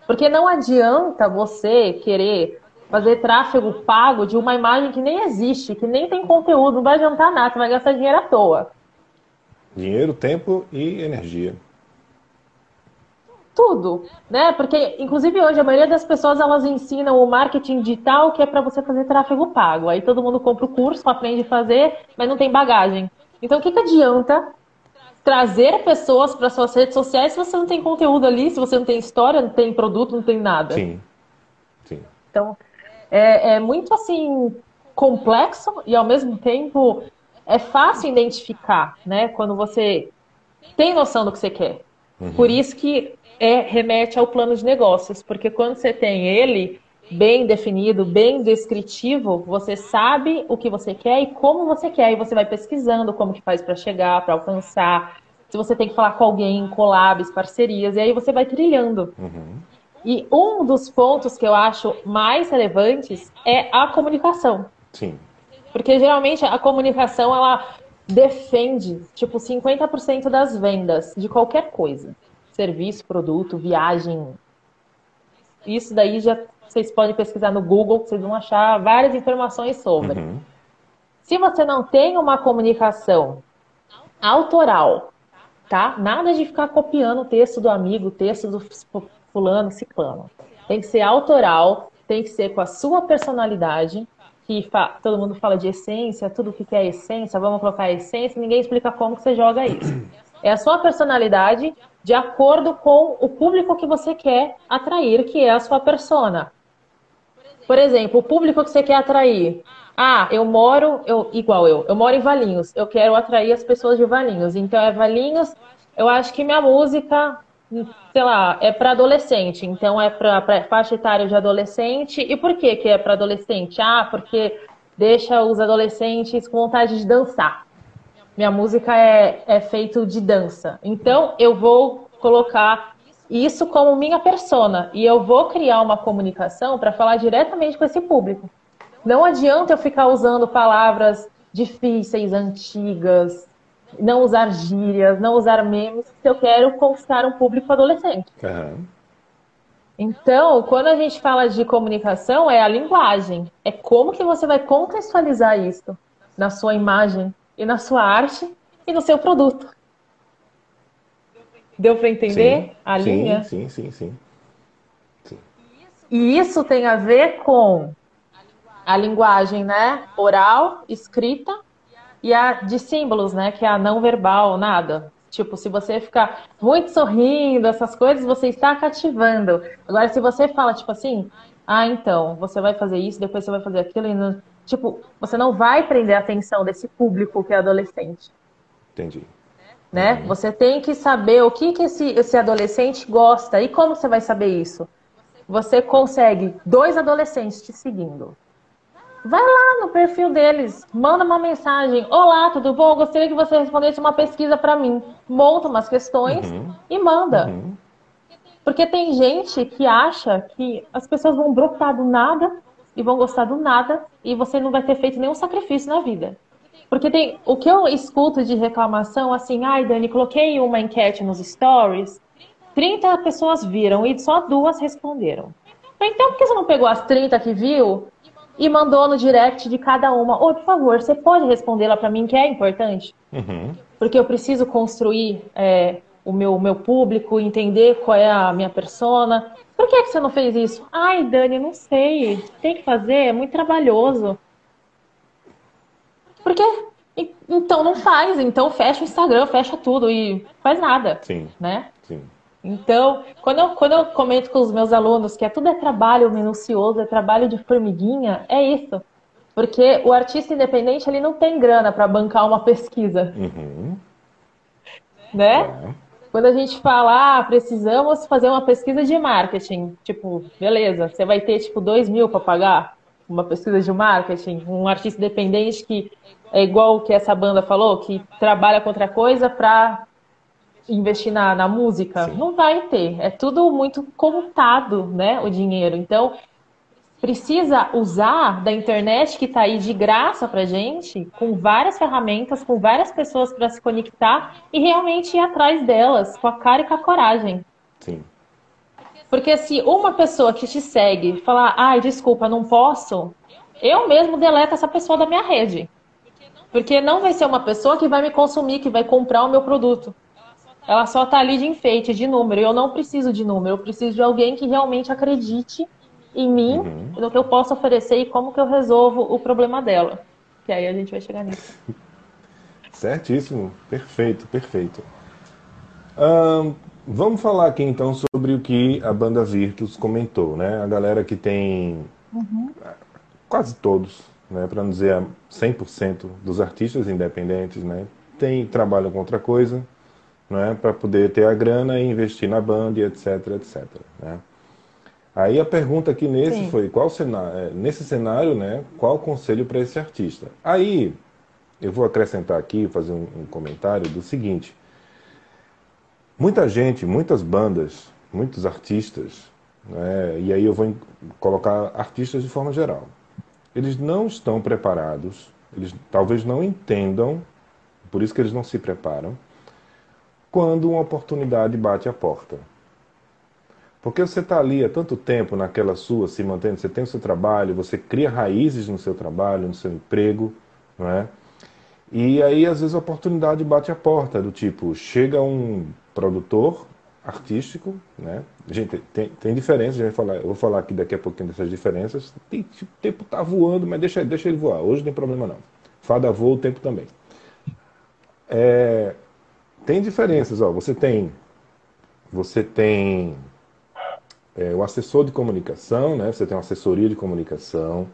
Porque não adianta você querer fazer tráfego pago de uma imagem que nem existe, que nem tem conteúdo, não vai adiantar nada, você vai gastar dinheiro à toa. Dinheiro, tempo e energia tudo, né? Porque, inclusive, hoje a maioria das pessoas elas ensinam o marketing digital que é para você fazer tráfego pago. Aí todo mundo compra o curso, aprende a fazer, mas não tem bagagem. Então, o que, que adianta trazer pessoas para suas redes sociais se você não tem conteúdo ali, se você não tem história, não tem produto, não tem nada? Sim. Sim. Então, é, é muito assim complexo e ao mesmo tempo é fácil identificar, né? Quando você tem noção do que você quer. Uhum. Por isso que é, remete ao plano de negócios, porque quando você tem ele bem definido, bem descritivo, você sabe o que você quer e como você quer, e você vai pesquisando como que faz para chegar, para alcançar, se você tem que falar com alguém, collabs, parcerias, e aí você vai trilhando. Uhum. E um dos pontos que eu acho mais relevantes é a comunicação. Sim. Porque geralmente a comunicação ela defende tipo 50% das vendas de qualquer coisa serviço, produto, viagem. Isso daí já vocês podem pesquisar no Google, vocês vão achar várias informações sobre. Uhum. Se você não tem uma comunicação autoral, tá? Nada de ficar copiando o texto do amigo, o texto do fulano, ciclano. Tem que ser autoral, tem que ser com a sua personalidade, que todo mundo fala de essência, tudo que é essência, vamos colocar essência, ninguém explica como que você joga isso. É a sua personalidade de acordo com o público que você quer atrair, que é a sua persona. Por exemplo, o público que você quer atrair. Ah, eu moro, eu, igual eu, eu moro em Valinhos, eu quero atrair as pessoas de Valinhos. Então é Valinhos, eu acho que minha música, sei lá, é para adolescente, então é para faixa etária de adolescente. E por que que é para adolescente? Ah, porque deixa os adolescentes com vontade de dançar. Minha música é, é feito de dança. Então, eu vou colocar isso como minha persona e eu vou criar uma comunicação para falar diretamente com esse público. Não adianta eu ficar usando palavras difíceis, antigas, não usar gírias, não usar memes, se eu quero conquistar um público adolescente. Uhum. Então, quando a gente fala de comunicação, é a linguagem. É como que você vai contextualizar isso na sua imagem e na sua arte e no seu produto. Deu para entender sim, a linha? Sim, sim, sim, sim. E isso tem a ver com a linguagem, né? Oral, escrita e a de símbolos, né? Que é a não verbal, nada. Tipo, se você ficar muito sorrindo, essas coisas, você está cativando. Agora, se você fala, tipo assim, ah, então, você vai fazer isso, depois você vai fazer aquilo, e não... tipo, você não vai prender a atenção desse público que é adolescente. Entendi. Né? Uhum. Você tem que saber o que, que esse, esse adolescente gosta. E como você vai saber isso? Você consegue dois adolescentes te seguindo. Vai lá no perfil deles, manda uma mensagem. Olá, tudo bom? Gostaria que você respondesse uma pesquisa para mim. Monta umas questões uhum. e manda. Uhum. Porque tem gente que acha que as pessoas vão brotar do nada e vão gostar do nada e você não vai ter feito nenhum sacrifício na vida. Porque tem o que eu escuto de reclamação assim, ai Dani, coloquei uma enquete nos stories, 30 pessoas viram e só duas responderam. Então por que você não pegou as 30 que viu e mandou no direct de cada uma. Oi, por favor, você pode respondê-la para mim, que é importante? Uhum. Porque eu preciso construir é, o meu, meu público, entender qual é a minha persona. Por que, que você não fez isso? Ai, Dani, não sei. Tem que fazer, é muito trabalhoso. Por quê? Então não faz. Então fecha o Instagram, fecha tudo e faz nada. Sim. Né? Sim. Então, quando eu, quando eu comento com os meus alunos que é, tudo é trabalho minucioso, é trabalho de formiguinha, é isso. Porque o artista independente ele não tem grana para bancar uma pesquisa. Uhum. Né? É. Quando a gente fala, ah, precisamos fazer uma pesquisa de marketing, tipo, beleza, você vai ter tipo dois mil para pagar uma pesquisa de marketing, um artista independente que é igual o que essa banda falou, que trabalha com outra coisa para investir na, na música? Sim. Não vai ter. É tudo muito contado, né? O dinheiro. Então, precisa usar da internet que está aí de graça para gente, com várias ferramentas, com várias pessoas para se conectar e realmente ir atrás delas, com a cara e com a coragem. Sim. Porque se uma pessoa que te segue falar, ai, desculpa, não posso, eu mesmo deleto essa pessoa da minha rede. Porque não vai ser uma pessoa que vai me consumir, que vai comprar o meu produto. Ela só tá ali de enfeite, de número. Eu não preciso de número, eu preciso de alguém que realmente acredite em mim, uhum. no que eu posso oferecer e como que eu resolvo o problema dela. Que aí a gente vai chegar nisso. Certíssimo, perfeito, perfeito. vamos falar aqui então sobre o que a banda Virtus comentou, né? A galera que tem uhum. quase todos, né, para não dizer 100% dos artistas independentes, né, tem trabalham com outra coisa, né, para poder ter a grana e investir na banda, etc, etc. Né? Aí a pergunta aqui nesse Sim. foi qual cenário, é, nesse cenário, né, qual o conselho para esse artista? Aí eu vou acrescentar aqui, fazer um, um comentário do seguinte: muita gente, muitas bandas, muitos artistas, né, e aí eu vou colocar artistas de forma geral, eles não estão preparados, eles talvez não entendam, por isso que eles não se preparam quando uma oportunidade bate a porta. Porque você está ali há tanto tempo naquela sua, se mantendo, você tem o seu trabalho, você cria raízes no seu trabalho, no seu emprego, não é? E aí, às vezes, a oportunidade bate a porta, do tipo, chega um produtor artístico, né? Gente, tem, tem diferenças, eu vou falar aqui daqui a pouquinho dessas diferenças. Tem, o tempo está voando, mas deixa, deixa ele voar. Hoje não tem problema não. Fada voa, o tempo também. É, tem diferenças, ó. Você tem, você tem é, o assessor de comunicação, né? Você tem uma assessoria de comunicação.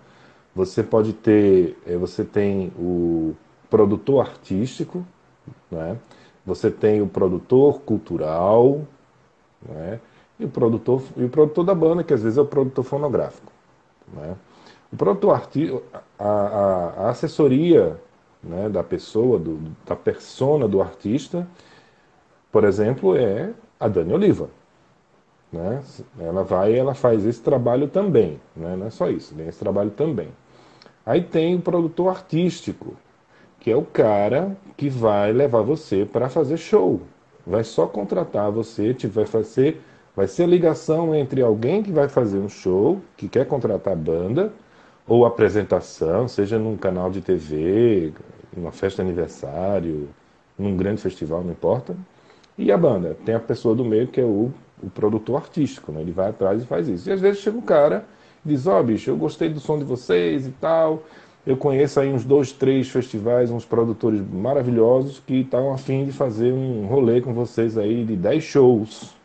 Você pode ter, é, você tem o produtor artístico, né? Você tem o produtor cultural, né? E o produtor e o produtor da banda, que às vezes é o produtor fonográfico, né? O produtor artístico, a, a, a, assessoria né, da pessoa, do, da persona do artista, por exemplo, é a Dani Oliva. Né? Ela vai ela faz esse trabalho também, né? não é só isso, tem esse trabalho também. Aí tem o produtor artístico, que é o cara que vai levar você para fazer show. Vai só contratar você, te vai fazer, vai ser a ligação entre alguém que vai fazer um show, que quer contratar a banda, ou apresentação, seja num canal de TV, numa festa de aniversário, num grande festival, não importa. E a banda, tem a pessoa do meio que é o, o produtor artístico, né? Ele vai atrás e faz isso. E às vezes chega um cara e diz, ó oh, bicho, eu gostei do som de vocês e tal, eu conheço aí uns dois, três festivais, uns produtores maravilhosos que estão afim de fazer um rolê com vocês aí de 10 shows.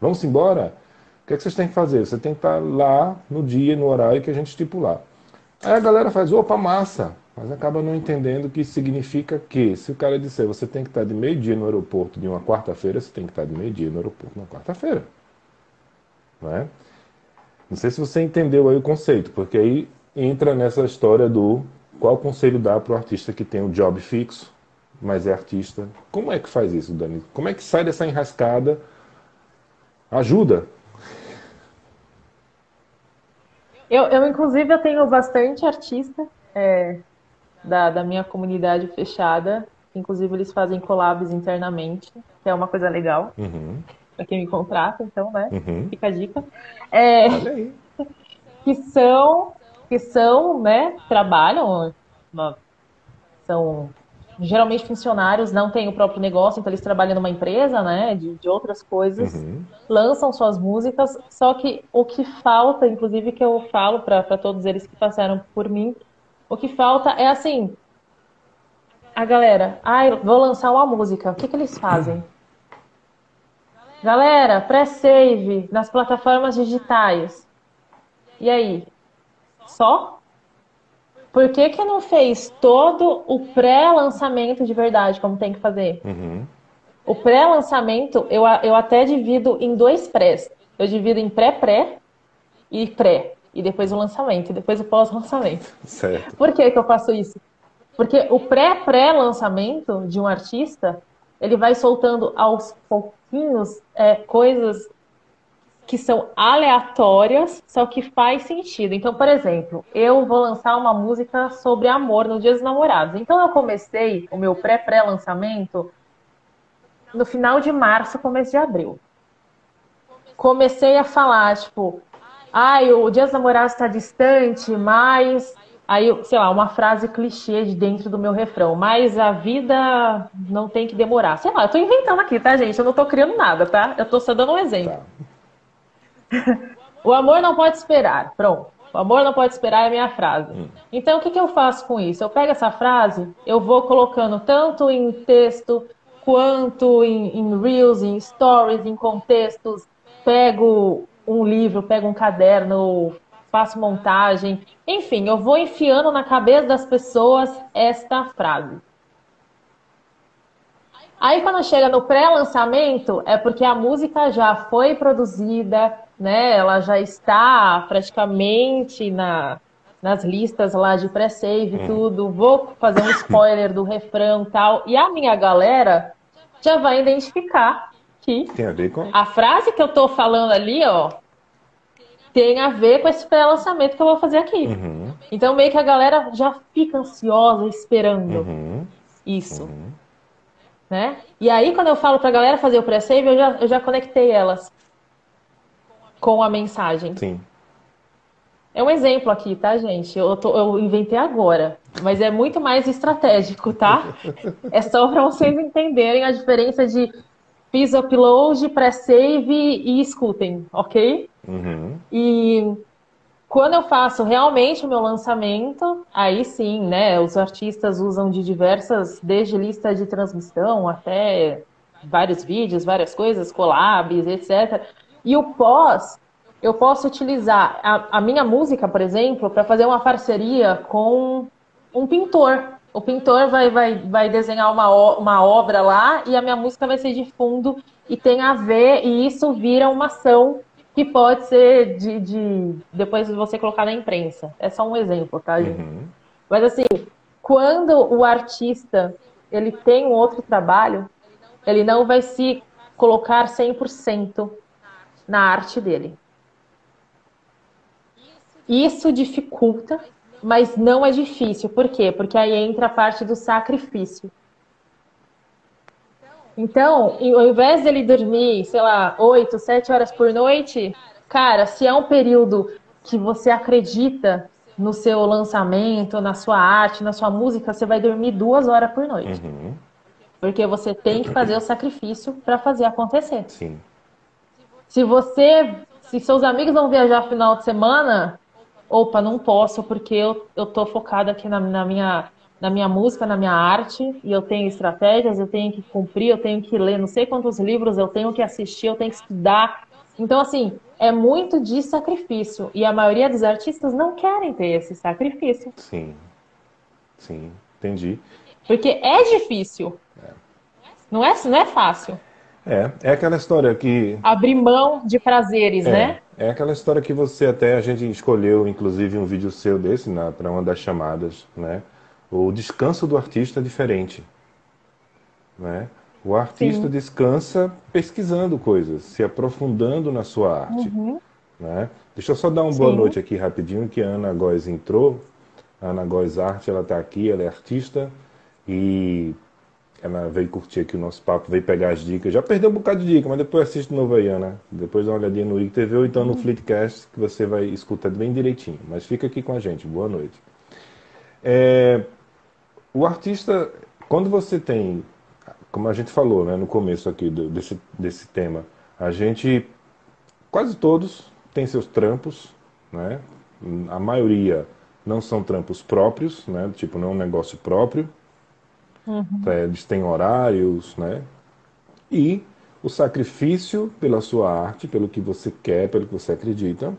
Vamos embora? O que, é que vocês têm que fazer? Você tem que estar lá no dia, no horário que a gente estipular. Aí a galera faz, opa, massa, mas acaba não entendendo que significa que, se o cara disser você tem que estar de meio-dia no aeroporto de uma quarta-feira, você tem que estar de meio-dia no aeroporto na quarta-feira. Não é? Não sei se você entendeu aí o conceito, porque aí entra nessa história do qual conselho dá para o artista que tem um job fixo, mas é artista. Como é que faz isso, Dani? Como é que sai dessa enrascada? Ajuda. Eu, eu inclusive, eu tenho bastante artista é, da, da minha comunidade fechada. Inclusive, eles fazem collabs internamente, que é uma coisa legal. Uhum. Para quem me contrata, então, né? Uhum. Fica a dica. É. Que são que são, né, trabalham, são geralmente funcionários, não têm o próprio negócio, então eles trabalham numa empresa, né, de, de outras coisas, uhum. lançam suas músicas, só que o que falta, inclusive que eu falo para todos eles que passaram por mim, o que falta é assim, a galera, ai, ah, vou lançar uma música, o que, que eles fazem? Galera, pré-save nas plataformas digitais. E aí? Só? Por que, que não fez todo o pré-lançamento de verdade, como tem que fazer? Uhum. O pré-lançamento, eu, eu até divido em dois prés. Eu divido em pré-pré e pré. E depois o lançamento, e depois o pós-lançamento. Certo. Por que, que eu faço isso? Porque o pré-pré-lançamento de um artista, ele vai soltando aos pouquinhos é, coisas que são aleatórias, só que faz sentido. Então, por exemplo, eu vou lançar uma música sobre amor no Dia dos Namorados. Então, eu comecei o meu pré-pré-lançamento no final de março, começo de abril. Comecei a falar, tipo, ai, o Dia dos Namorados está distante, mas. Aí, sei lá, uma frase clichê de dentro do meu refrão. Mas a vida não tem que demorar. Sei lá, eu tô inventando aqui, tá, gente? Eu não tô criando nada, tá? Eu tô só dando um exemplo. Tá. o amor não pode esperar. Pronto. O amor não pode esperar é a minha frase. Hum. Então, o que, que eu faço com isso? Eu pego essa frase, eu vou colocando tanto em texto, quanto em, em reels, em stories, em contextos. Pego um livro, pego um caderno, faço montagem. Enfim, eu vou enfiando na cabeça das pessoas esta frase. Aí quando chega no pré-lançamento, é porque a música já foi produzida, né? Ela já está praticamente na, nas listas lá de pré-save e hum. tudo. Vou fazer um spoiler do refrão e tal. E a minha galera já vai identificar que a frase que eu tô falando ali, ó, tem a ver com esse pré-lançamento que eu vou fazer aqui. Uhum. Então meio que a galera já fica ansiosa esperando uhum. isso. Uhum. Né? E aí, quando eu falo pra galera fazer o pré-save, eu já, eu já conectei elas com a mensagem. Sim. É um exemplo aqui, tá, gente? Eu, tô, eu inventei agora, mas é muito mais estratégico, tá? é só para vocês entenderem a diferença de fiz upload, pré-save e escutem, ok? Uhum. E quando eu faço realmente o meu lançamento, aí sim, né? Os artistas usam de diversas, desde lista de transmissão até vários vídeos, várias coisas, collabs, etc. E o pós, eu posso utilizar a, a minha música, por exemplo, para fazer uma parceria com um pintor. O pintor vai, vai, vai desenhar uma, uma obra lá e a minha música vai ser de fundo e tem a ver, e isso vira uma ação que pode ser de, de depois você colocar na imprensa. É só um exemplo, tá, gente? Uhum. Mas assim, quando o artista ele tem um outro trabalho, ele não vai se colocar 100% na arte dele. Isso dificulta, mas não é difícil. Por quê? Porque aí entra a parte do sacrifício. Então, ao invés dele dormir, sei lá, 8, 7 horas por noite, cara, se é um período que você acredita no seu lançamento, na sua arte, na sua música, você vai dormir duas horas por noite. Uhum. Porque você tem que fazer o sacrifício para fazer acontecer. Sim. Se você, se seus amigos vão viajar final de semana, opa, não posso porque eu, eu tô focada aqui na, na, minha, na minha música, na minha arte, e eu tenho estratégias, eu tenho que cumprir, eu tenho que ler não sei quantos livros, eu tenho que assistir, eu tenho que estudar. Então, assim, é muito de sacrifício. E a maioria dos artistas não querem ter esse sacrifício. Sim. Sim, entendi. Porque é difícil. É. Não, é, não é fácil. É, é aquela história que. Abrir mão de prazeres, é, né? É aquela história que você até, a gente escolheu, inclusive, um vídeo seu desse para uma das chamadas, né? O descanso do artista é diferente. Né? O artista Sim. descansa pesquisando coisas, se aprofundando na sua arte. Uhum. Né? Deixa eu só dar uma Sim. boa noite aqui rapidinho, que a Ana Góes entrou. A Ana Góes Arte, ela está aqui, ela é artista e ela veio curtir aqui o nosso papo, veio pegar as dicas. Já perdeu um bocado de dica, mas depois assiste de novo Ana. Depois dá uma olhadinha no IGTV ou então no uhum. Fleetcast, que você vai escutar bem direitinho. Mas fica aqui com a gente. Boa noite. É, o artista, quando você tem, como a gente falou né, no começo aqui do, desse, desse tema, a gente, quase todos, têm seus trampos, né? A maioria não são trampos próprios, né? Tipo, não é um negócio próprio Uhum. É, eles têm horários, né? E o sacrifício pela sua arte, pelo que você quer, pelo que você acredita,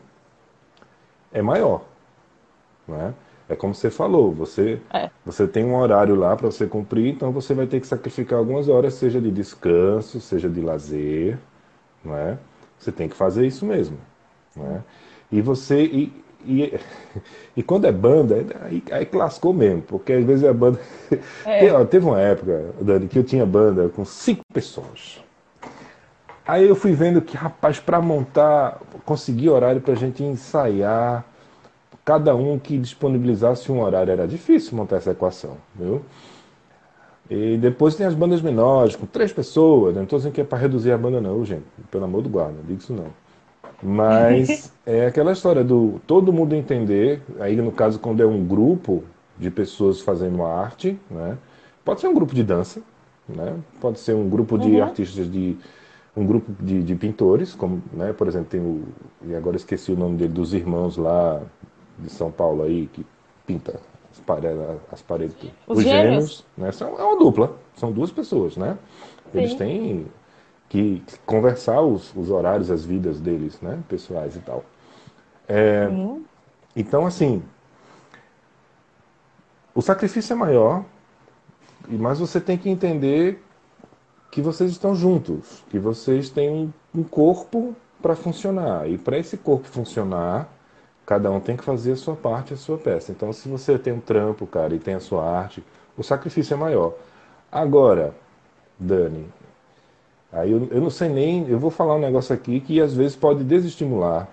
é maior. Né? É como você falou, você, é. você tem um horário lá para você cumprir, então você vai ter que sacrificar algumas horas, seja de descanso, seja de lazer, não é? Você tem que fazer isso mesmo, não é? E você e, e, e quando é banda, aí, aí clascou mesmo, porque às vezes a banda. É. Teve uma época, Dani, que eu tinha banda com cinco pessoas. Aí eu fui vendo que, rapaz, para montar, conseguir horário para a gente ensaiar, cada um que disponibilizasse um horário, era difícil montar essa equação, viu? E depois tem as bandas menores, com três pessoas, né? não estou dizendo que é para reduzir a banda, não, gente, pelo amor do guarda, não digo isso não. Mas é aquela história do todo mundo entender, aí no caso quando é um grupo de pessoas fazendo uma arte, né? Pode ser um grupo de dança, né? Pode ser um grupo de uhum. artistas de um grupo de, de, pintores, como, né, por exemplo, tem o e agora esqueci o nome dele dos irmãos lá de São Paulo aí que pinta as paredes, as paredes os, os gêmeos, gêmeos né? São, é uma dupla, são duas pessoas, né? Sim. Eles têm que conversar os, os horários, as vidas deles, né, pessoais e tal. É, então, assim, o sacrifício é maior, mas você tem que entender que vocês estão juntos, que vocês têm um corpo para funcionar. E para esse corpo funcionar, cada um tem que fazer a sua parte, a sua peça. Então, se você tem um trampo, cara, e tem a sua arte, o sacrifício é maior. Agora, Dani, Aí eu, eu não sei nem, eu vou falar um negócio aqui que às vezes pode desestimular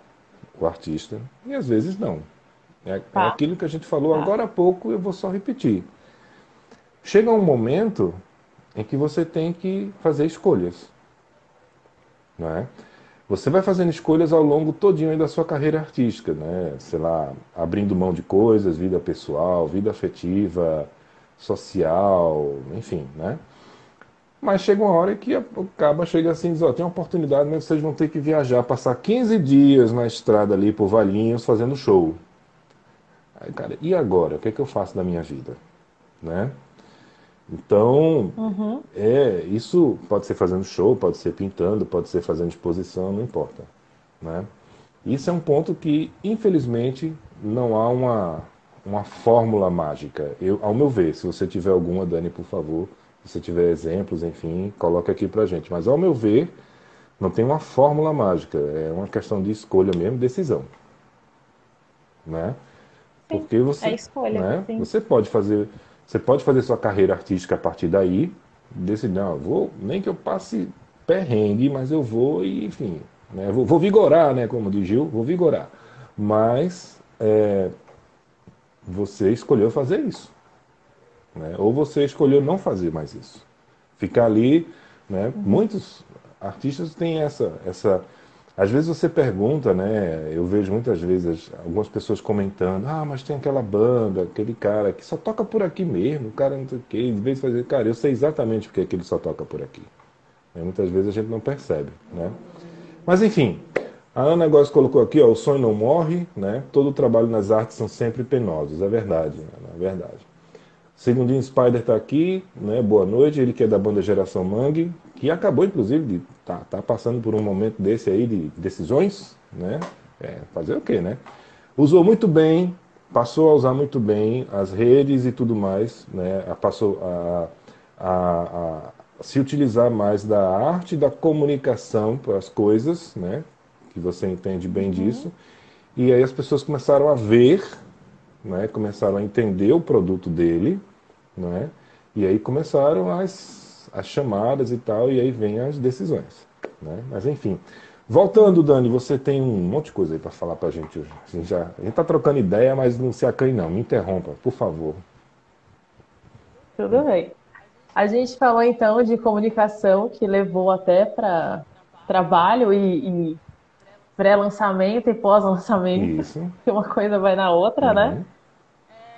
o artista e às vezes não. É, é tá. é aquilo que a gente falou tá. agora há pouco, eu vou só repetir. Chega um momento em que você tem que fazer escolhas. Não é? Você vai fazendo escolhas ao longo todinho da sua carreira artística, né? Sei lá, abrindo mão de coisas, vida pessoal, vida afetiva, social, enfim, né? Mas chega uma hora que o caba chega assim e diz, ó, tem uma oportunidade, mas vocês vão ter que viajar, passar 15 dias na estrada ali por Valinhos fazendo show. Aí, cara, e agora? O que, é que eu faço da minha vida? Né? Então, uhum. é, isso pode ser fazendo show, pode ser pintando, pode ser fazendo exposição, não importa. Né? Isso é um ponto que, infelizmente, não há uma, uma fórmula mágica. Eu, ao meu ver, se você tiver alguma, Dani, por favor, se você tiver exemplos, enfim, coloque aqui pra gente. Mas ao meu ver, Não tem uma fórmula mágica, é uma questão de escolha mesmo, decisão. Né? Porque você, é escolha, né? você pode fazer, você pode fazer sua carreira artística a partir daí, decidir, não, vou, nem que eu passe perrengue, mas eu vou e, enfim, né? vou, vou vigorar, né? Como diz Gil, vou vigorar. Mas é, você escolheu fazer isso. Né? Ou você escolheu não fazer mais isso. Ficar ali, né? Uhum. Muitos artistas têm essa, essa. Às vezes você pergunta, né? Eu vejo muitas vezes algumas pessoas comentando, ah, mas tem aquela banda, aquele cara que só toca por aqui mesmo, o cara não sei o quê, de vez fazer, cara, eu sei exatamente porque é que ele só toca por aqui. E muitas vezes a gente não percebe, né? Mas enfim, a Ana Góes colocou aqui, ó, o sonho não morre, né? Todo o trabalho nas artes são sempre penosos, é verdade, né? é verdade. Segundinho Spider está aqui, né? Boa noite, ele que é da banda Geração Mangue, que acabou inclusive de tá, tá passando por um momento desse aí de decisões, né? É, fazer o quê, né? Usou muito bem, passou a usar muito bem as redes e tudo mais, né? Passou a, a, a se utilizar mais da arte da comunicação para as coisas, né? que você entende bem uhum. disso. E aí as pessoas começaram a ver, né, começaram a entender o produto dele, né, e aí começaram as, as chamadas e tal, e aí vem as decisões. Né? Mas enfim. Voltando, Dani, você tem um monte de coisa aí para falar para a gente hoje. A gente já está trocando ideia, mas não se acanhe não. Me interrompa, por favor. Tudo bem. A gente falou então de comunicação que levou até para trabalho e, e pré-lançamento e pós-lançamento, que uma coisa vai na outra, né? uhum. né?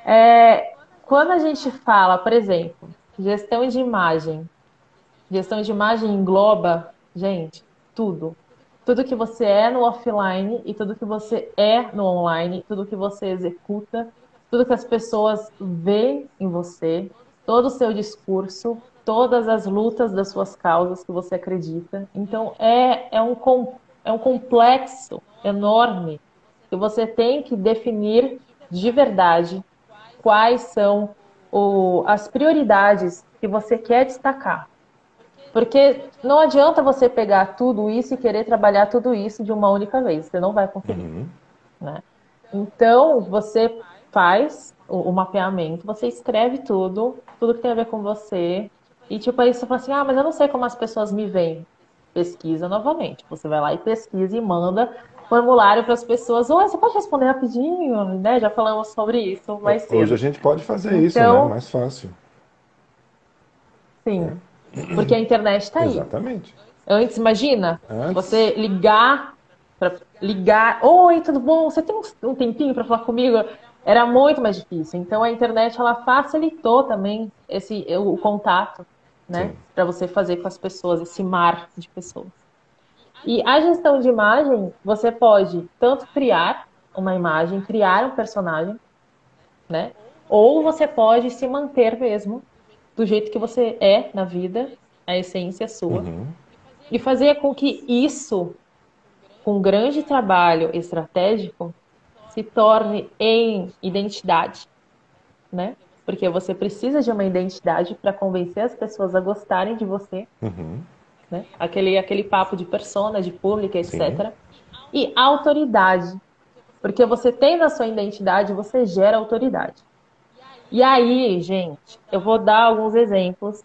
É, quando a gente fala, por exemplo, gestão de imagem, gestão de imagem engloba, gente, tudo. Tudo que você é no offline e tudo que você é no online, tudo que você executa, tudo que as pessoas veem em você, todo o seu discurso, todas as lutas das suas causas que você acredita. Então, é, é um é um complexo enorme que você tem que definir de verdade quais são o, as prioridades que você quer destacar. Porque não adianta você pegar tudo isso e querer trabalhar tudo isso de uma única vez, você não vai conseguir. Uhum. Né? Então, você faz o, o, mapeamento, você escreve tudo, tudo que tem a ver com você, e tipo, aí você fala assim, ah, mas eu não sei como as pessoas me veem pesquisa novamente. Você vai lá e pesquisa e manda formulário para as pessoas. Oi, você pode responder rapidinho, né? Já falamos sobre isso mais cedo. Hoje a gente pode fazer então, isso, né? Então, mais fácil. Sim, é. porque a internet está aí. Exatamente. Antes, imagina, Antes... você ligar para ligar, oi, tudo bom? Você tem um tempinho para falar comigo? Era muito mais difícil. Então a internet ela facilitou também esse o contato né? Para você fazer com as pessoas, esse mar de pessoas. E a gestão de imagem, você pode tanto criar uma imagem, criar um personagem, né? Ou você pode se manter mesmo do jeito que você é na vida, a essência sua. Uhum. E fazer com que isso, com grande trabalho estratégico, se torne em identidade, né? porque você precisa de uma identidade para convencer as pessoas a gostarem de você. Uhum. Né? Aquele, aquele papo de persona, de pública, etc. Sim. E autoridade. Porque você tem na sua identidade, você gera autoridade. E aí, gente, eu vou dar alguns exemplos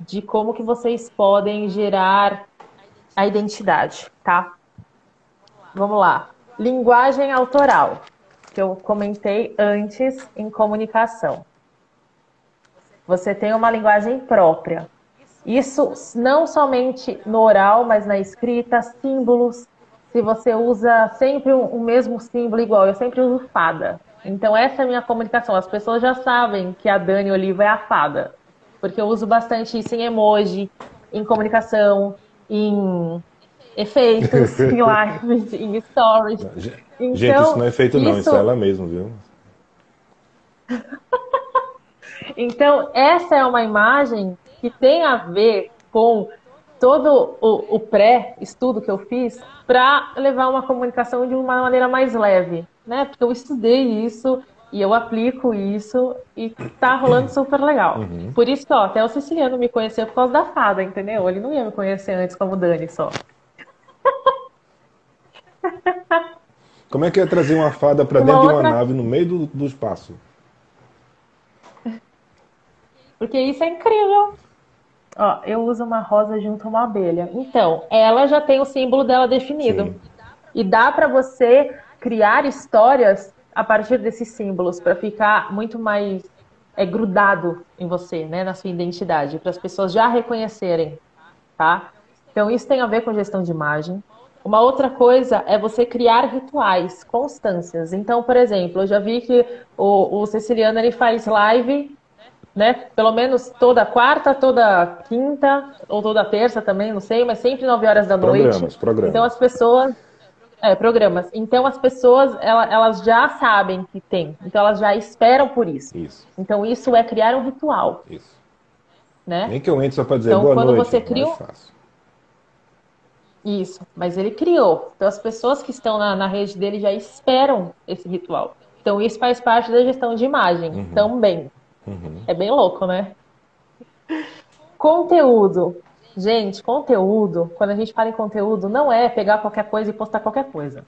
de como que vocês podem gerar a identidade, tá? Vamos lá. Linguagem autoral, que eu comentei antes em comunicação. Você tem uma linguagem própria. Isso não somente no oral, mas na escrita, símbolos. Se você usa sempre o mesmo símbolo igual, eu sempre uso fada. Então essa é a minha comunicação. As pessoas já sabem que a Dani Oliva é a fada, porque eu uso bastante isso em emoji, em comunicação, em efeitos, em lives, em stories. Gente, então, isso não é efeito não, isso é ela mesmo, viu? Então, essa é uma imagem que tem a ver com todo o, o pré-estudo que eu fiz para levar uma comunicação de uma maneira mais leve, né? Porque eu estudei isso e eu aplico isso e tá rolando super legal. Uhum. Por isso, ó, até o siciliano me conheceu por causa da fada, entendeu? Ele não ia me conhecer antes como Dani só. Como é que ia trazer uma fada para dentro outra... de uma nave no meio do, do espaço? Porque isso é incrível. Ó, eu uso uma rosa junto a uma abelha. Então, ela já tem o símbolo dela definido. Sim. E dá para você criar histórias a partir desses símbolos para ficar muito mais é, grudado em você, né, na sua identidade, para as pessoas já reconhecerem, tá? Então isso tem a ver com gestão de imagem. Uma outra coisa é você criar rituais, constâncias. Então, por exemplo, eu já vi que o, o Ceciliano ele faz live, né? Pelo menos toda quarta, toda quinta ou toda terça também, não sei, mas sempre 9 horas da programas, noite. Programas. Então as pessoas é, programas. Então as pessoas elas, elas já sabem que tem. Então elas já esperam por isso. Isso. Então isso é criar um ritual. Isso. Né? Nem que eu entre só para dizer então, boa quando noite. Você cria... Isso, mas ele criou. Então as pessoas que estão na, na rede dele já esperam esse ritual. Então isso faz parte da gestão de imagem uhum. também. Uhum. É bem louco, né? Conteúdo. Gente, conteúdo, quando a gente fala em conteúdo, não é pegar qualquer coisa e postar qualquer coisa.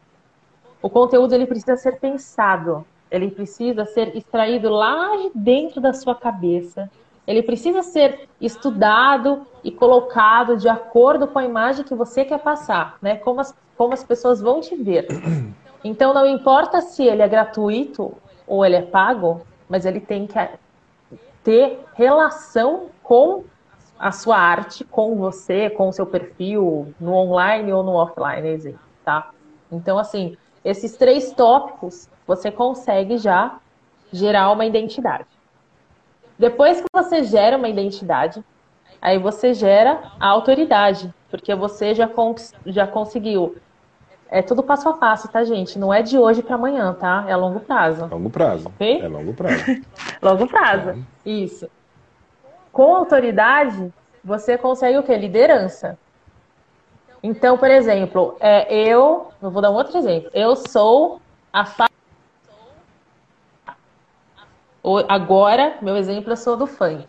O conteúdo ele precisa ser pensado, ele precisa ser extraído lá de dentro da sua cabeça. Ele precisa ser estudado e colocado de acordo com a imagem que você quer passar, né? Como as, como as pessoas vão te ver. Então não importa se ele é gratuito ou ele é pago, mas ele tem que ter relação com a sua arte com você, com o seu perfil, no online ou no offline, tá? Então, assim, esses três tópicos você consegue já gerar uma identidade. Depois que você gera uma identidade, aí você gera a autoridade, porque você já, cons já conseguiu. É tudo passo a passo, tá, gente? Não é de hoje para amanhã, tá? É a longo prazo. Longo prazo. Okay? É longo prazo. longo prazo. É. Isso. Com autoridade, você consegue o quê? Liderança. Então, por exemplo, é, eu, eu vou dar um outro exemplo. Eu sou a fa... Agora, meu exemplo, eu sou do funk.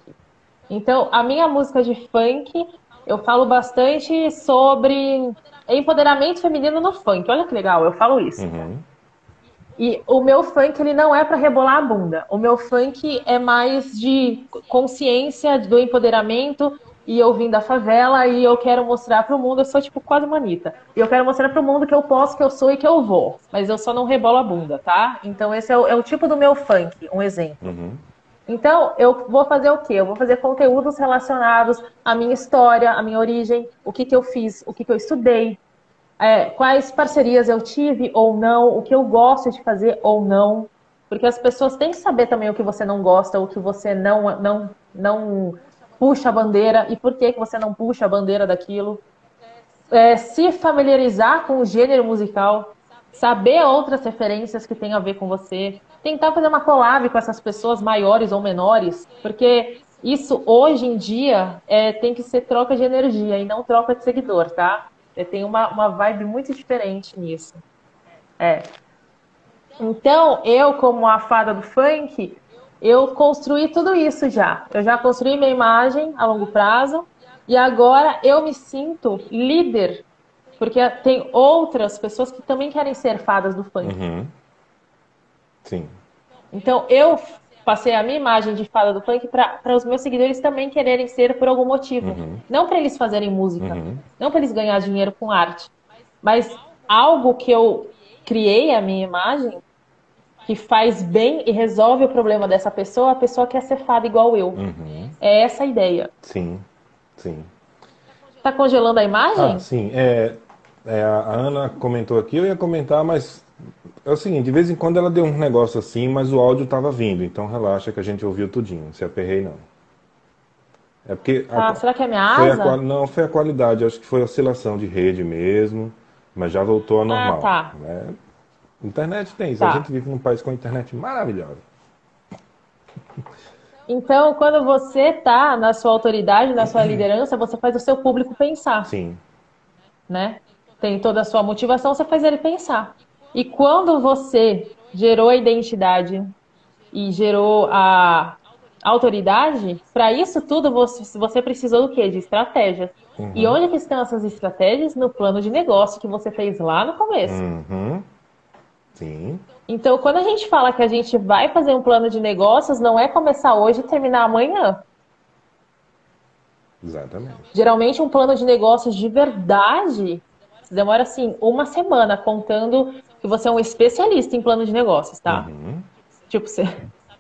Então, a minha música de funk, eu falo bastante sobre empoderamento feminino no funk. Olha que legal, eu falo isso. Uhum. E o meu funk ele não é para rebolar a bunda. O meu funk é mais de consciência do empoderamento e eu vim da favela e eu quero mostrar para o mundo, eu sou tipo quase manita. E eu quero mostrar para o mundo que eu posso, que eu sou e que eu vou. Mas eu só não rebolo a bunda, tá? Então esse é o, é o tipo do meu funk, um exemplo. Uhum. Então, eu vou fazer o quê? Eu vou fazer conteúdos relacionados à minha história, à minha origem, o que, que eu fiz, o que, que eu estudei, é, quais parcerias eu tive ou não, o que eu gosto de fazer ou não. Porque as pessoas têm que saber também o que você não gosta, o que você não, não, não puxa a bandeira e por que, que você não puxa a bandeira daquilo. É, se familiarizar com o gênero musical, saber outras referências que tem a ver com você, tentar fazer uma collab com essas pessoas maiores ou menores, porque isso hoje em dia é, tem que ser troca de energia e não troca de seguidor, tá? Tem uma, uma vibe muito diferente nisso. É. Então, eu, como a fada do funk, eu construí tudo isso já. Eu já construí minha imagem a longo prazo e agora eu me sinto líder, porque tem outras pessoas que também querem ser fadas do funk. Uhum. Sim. Então, eu passei a minha imagem de fada do funk para os meus seguidores também quererem ser por algum motivo. Uhum. Não para eles fazerem música, uhum. não para eles ganhar dinheiro com arte, mas algo que eu criei a minha imagem que faz bem e resolve o problema dessa pessoa, a pessoa quer ser fada igual eu. Uhum. É essa a ideia. Sim, sim. Tá congelando a imagem? Ah, sim. É, é, a Ana comentou aqui, eu ia comentar, mas é o seguinte, de vez em quando ela deu um negócio assim, mas o áudio estava vindo, então relaxa que a gente ouviu tudinho, se aperrei não. É porque ah, a, será que é minha asa? A, não, foi a qualidade, acho que foi a oscilação de rede mesmo, mas já voltou a ah, normal. Ah, tá. Né? Internet tem isso, tá. a gente vive num país com internet maravilhosa. Então, quando você está na sua autoridade, na sua liderança, você faz o seu público pensar. Sim. Né? Tem toda a sua motivação, você faz ele pensar. E quando você gerou a identidade e gerou a autoridade, para isso tudo você, você precisou do quê? De estratégias. Uhum. E onde que estão essas estratégias? No plano de negócio que você fez lá no começo. Uhum. Sim. Então, quando a gente fala que a gente vai fazer um plano de negócios, não é começar hoje e terminar amanhã. Exatamente. Geralmente, um plano de negócios de verdade demora assim uma semana, contando que você é um especialista em plano de negócios, tá? Uhum. Tipo, você,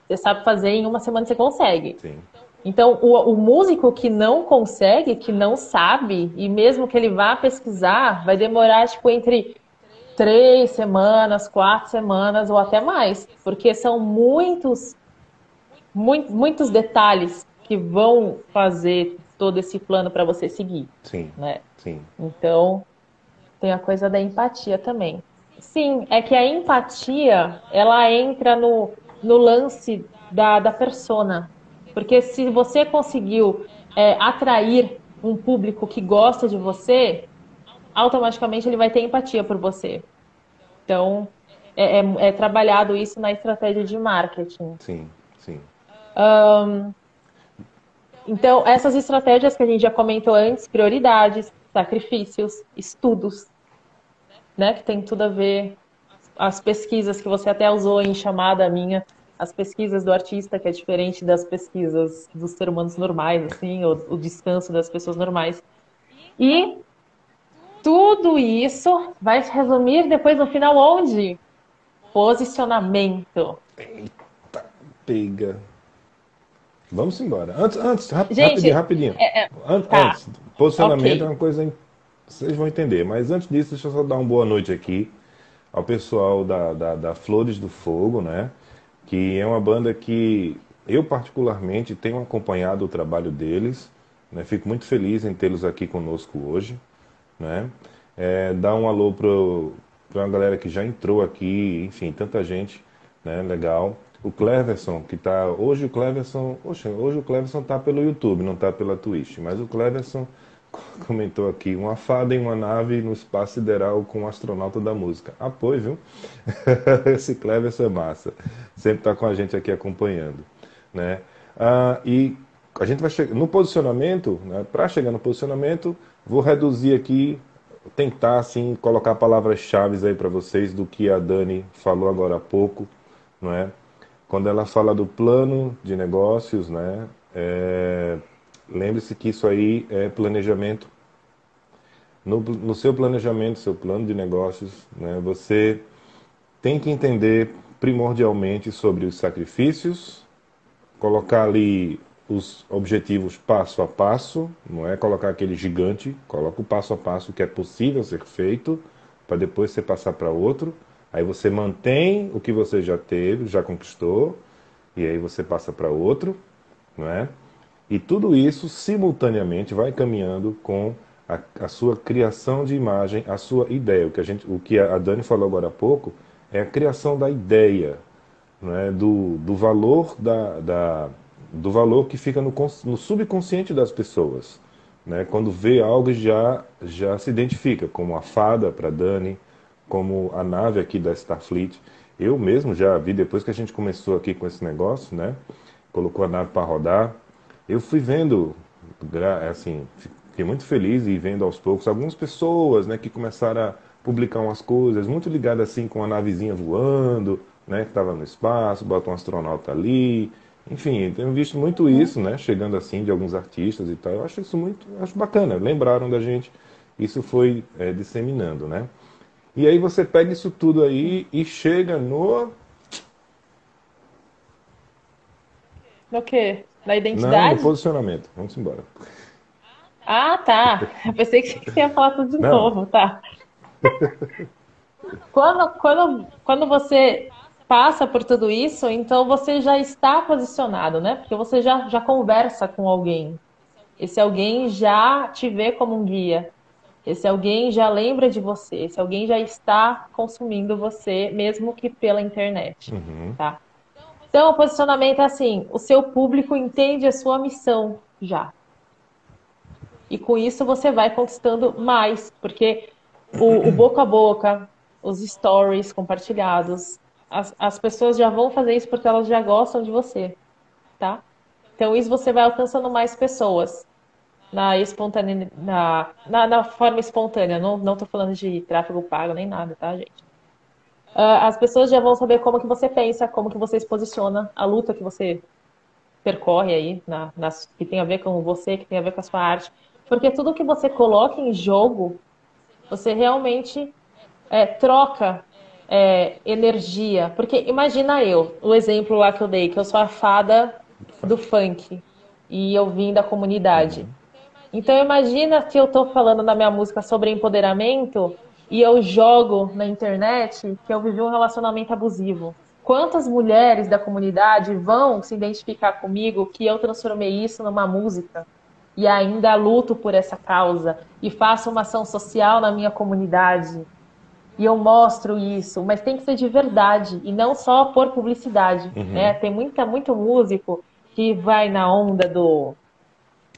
você sabe fazer em uma semana você consegue. Sim. Então, o, o, músico que não consegue, que não sabe, e mesmo que ele vá pesquisar, vai demorar, tipo, entre três semanas, quatro semanas ou até mais, porque são muitos, muito, muitos detalhes que vão fazer todo esse plano para você seguir. Sim. Né? Sim. Então, tem a coisa da empatia também. Sim, é que a empatia, ela entra no, no lance da, da persona. Porque se você conseguiu é, atrair um público que gosta de você, automaticamente ele vai ter empatia por você. Então, é, é, é trabalhado isso na estratégia de marketing. Sim, sim. Um, então, essas estratégias que a gente já comentou antes, prioridades, sacrifícios, estudos, né, que tem tudo a ver, as pesquisas que você até usou em chamada minha, as pesquisas do artista, que é diferente das pesquisas dos seres humanos normais, assim, o, o descanso das pessoas normais. E tudo isso vai se resumir depois no final onde? Posicionamento. Eita, pega. Vamos embora. Antes, antes rap Gente, rapidinho, rapidinho. É, é, tá. antes, posicionamento Okay. é uma coisa. Vocês vão entender. Mas antes disso, deixa eu só dar uma boa noite aqui ao pessoal da, da, da Flores do Fogo, né? Que é uma banda que eu, particularmente, tenho acompanhado o trabalho deles. Né? Fico muito feliz em tê-los aqui conosco hoje. Né? É, dar um alô para uma galera que já entrou aqui, enfim, tanta gente, né? Legal. O Cleverson, que tá. Hoje o Cleverson. Poxa, hoje o Cleverson tá pelo YouTube, não tá pela Twitch. Mas o Cleverson comentou aqui, uma fada em uma nave no espaço sideral com um astronauta da música. Apoio, viu? Esse Cleverson é massa. Sempre tá com a gente aqui acompanhando. Né? Ah, e a gente vai chegar no posicionamento, né? para chegar no posicionamento, vou reduzir aqui, tentar assim colocar palavras-chave aí para vocês do que a Dani falou agora há pouco, não é? Quando ela fala do plano de negócios, né? É, Lembre-se que isso aí é planejamento. No, no seu planejamento, seu plano de negócios, né? Você tem que entender primordialmente sobre os sacrifícios, colocar ali os objetivos passo a passo, não é colocar aquele gigante, coloca o passo a passo que é possível ser feito, para depois você passar para outro. Aí você mantém o que você já teve, já conquistou, e aí você passa para outro, não é? E tudo isso simultaneamente vai caminhando com a, a, sua criação de imagem, a sua ideia. O que a, gente, o que a Dani falou agora há pouco é a criação da ideia, não é? do, do valor da, da do valor que fica no, no subconsciente das pessoas. Né? Quando vê algo já já se identifica, como a fada para Dani, como a nave aqui da Starfleet. Eu mesmo já vi depois que a gente começou aqui com esse negócio, né? Colocou a nave para rodar. Eu fui vendo, assim, fiquei muito feliz e vendo aos poucos algumas pessoas, né, que começaram a publicar umas coisas muito ligadas assim com a navezinha voando, né, que estava no espaço, bota um astronauta ali, enfim, tenho visto muito isso, né? Chegando assim de alguns artistas e tal. Eu acho isso muito, acho bacana. Lembraram da gente, isso foi é, disseminando, né? E aí você pega isso tudo aí e chega no. No quê? Não, identidade? no posicionamento. Vamos embora. Ah, tá. Eu pensei que você ia falar tudo de Não. novo, tá. Quando, quando, quando você passa por tudo isso, então você já está posicionado, né? Porque você já, já conversa com alguém. Esse alguém já te vê como um guia. Esse alguém já lembra de você. Esse alguém já está consumindo você, mesmo que pela internet, Uhum. tá? Então, o posicionamento é assim: o seu público entende a sua missão já. E com isso você vai conquistando mais, porque o, o boca a boca, os stories compartilhados, as, as pessoas já vão fazer isso porque elas já gostam de você, tá? Então isso você vai alcançando mais pessoas na espontânea, na, na, na forma espontânea. Não, não tô falando de tráfego pago nem nada, tá, gente? Uh, as pessoas já vão saber como que você pensa, como que você se posiciona, a luta que você percorre aí, na, nas, que tem a ver com você, que tem a ver com a sua arte. Porque tudo que você coloca em jogo, você realmente é, troca é, energia. Porque imagina eu, o exemplo lá que eu dei, que eu sou a fada do funk e eu vim da comunidade. Então imagina que eu estou falando na minha música sobre empoderamento e eu jogo na internet que eu vivi um relacionamento abusivo. Quantas mulheres da comunidade vão se identificar comigo que eu transformei isso numa música e ainda luto por essa causa e faço uma ação social na minha comunidade e eu mostro isso, mas tem que ser de verdade e não só por publicidade, uhum. né? Tem muita muito músico que vai na onda do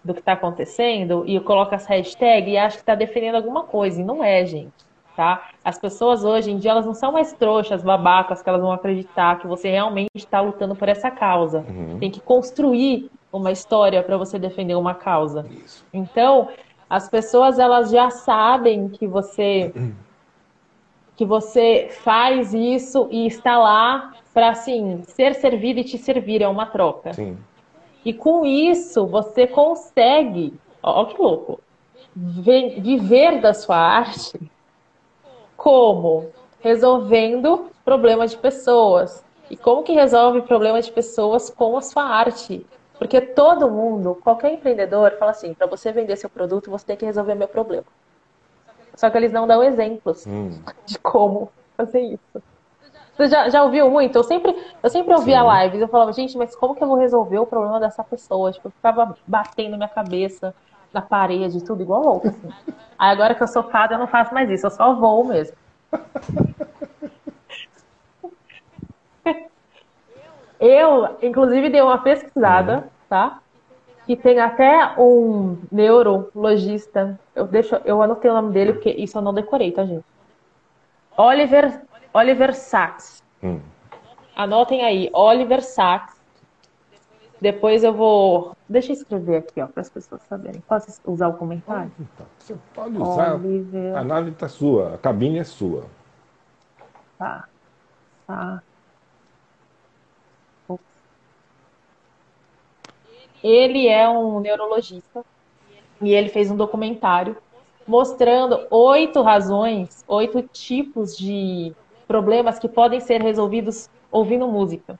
do que está acontecendo e coloca essa hashtag e acha que está defendendo alguma coisa e não é, gente tá? As pessoas hoje em dia elas não são mais trouxas, babacas, que elas vão acreditar que você realmente está lutando por essa causa. Uhum. Tem que construir uma história para você defender uma causa. Isso. Então, as pessoas elas já sabem que você que você faz isso e está lá para assim ser servido e te servir é uma troca. Sim. E com isso você consegue, ó, ó que louco, viver da sua arte como? Resolvendo problemas de pessoas. E como que resolve problemas de pessoas com a sua arte? Porque todo mundo, qualquer empreendedor, fala assim: para você vender seu produto, você tem que resolver meu problema. Só que eles não dão exemplos hum. de como fazer isso. Você já, já ouviu muito? Eu sempre, eu sempre ouvia Sim. lives. Eu falava, gente, mas como que eu vou resolver o problema dessa pessoa? Tipo, eu ficava batendo minha cabeça na parede, tudo igual louco. Assim. Aí agora que eu sou fada, eu não faço mais isso, eu só vou mesmo. Eu, inclusive, dei uma pesquisada, tá? Que tem até um neurologista. Eu deixo, eu anotei o nome dele porque isso eu não decorei, tá, gente? Oliver, Oliver Sacks. Hum. Anotem aí, Oliver Sacks. Depois eu vou. Deixa eu escrever aqui, ó, para as pessoas saberem. Posso usar o comentário? Você pode usar. Oliver... A nave está sua, a cabine é sua. Tá. Tá. Ele é um neurologista e ele fez um documentário mostrando oito razões, oito tipos de problemas que podem ser resolvidos ouvindo música.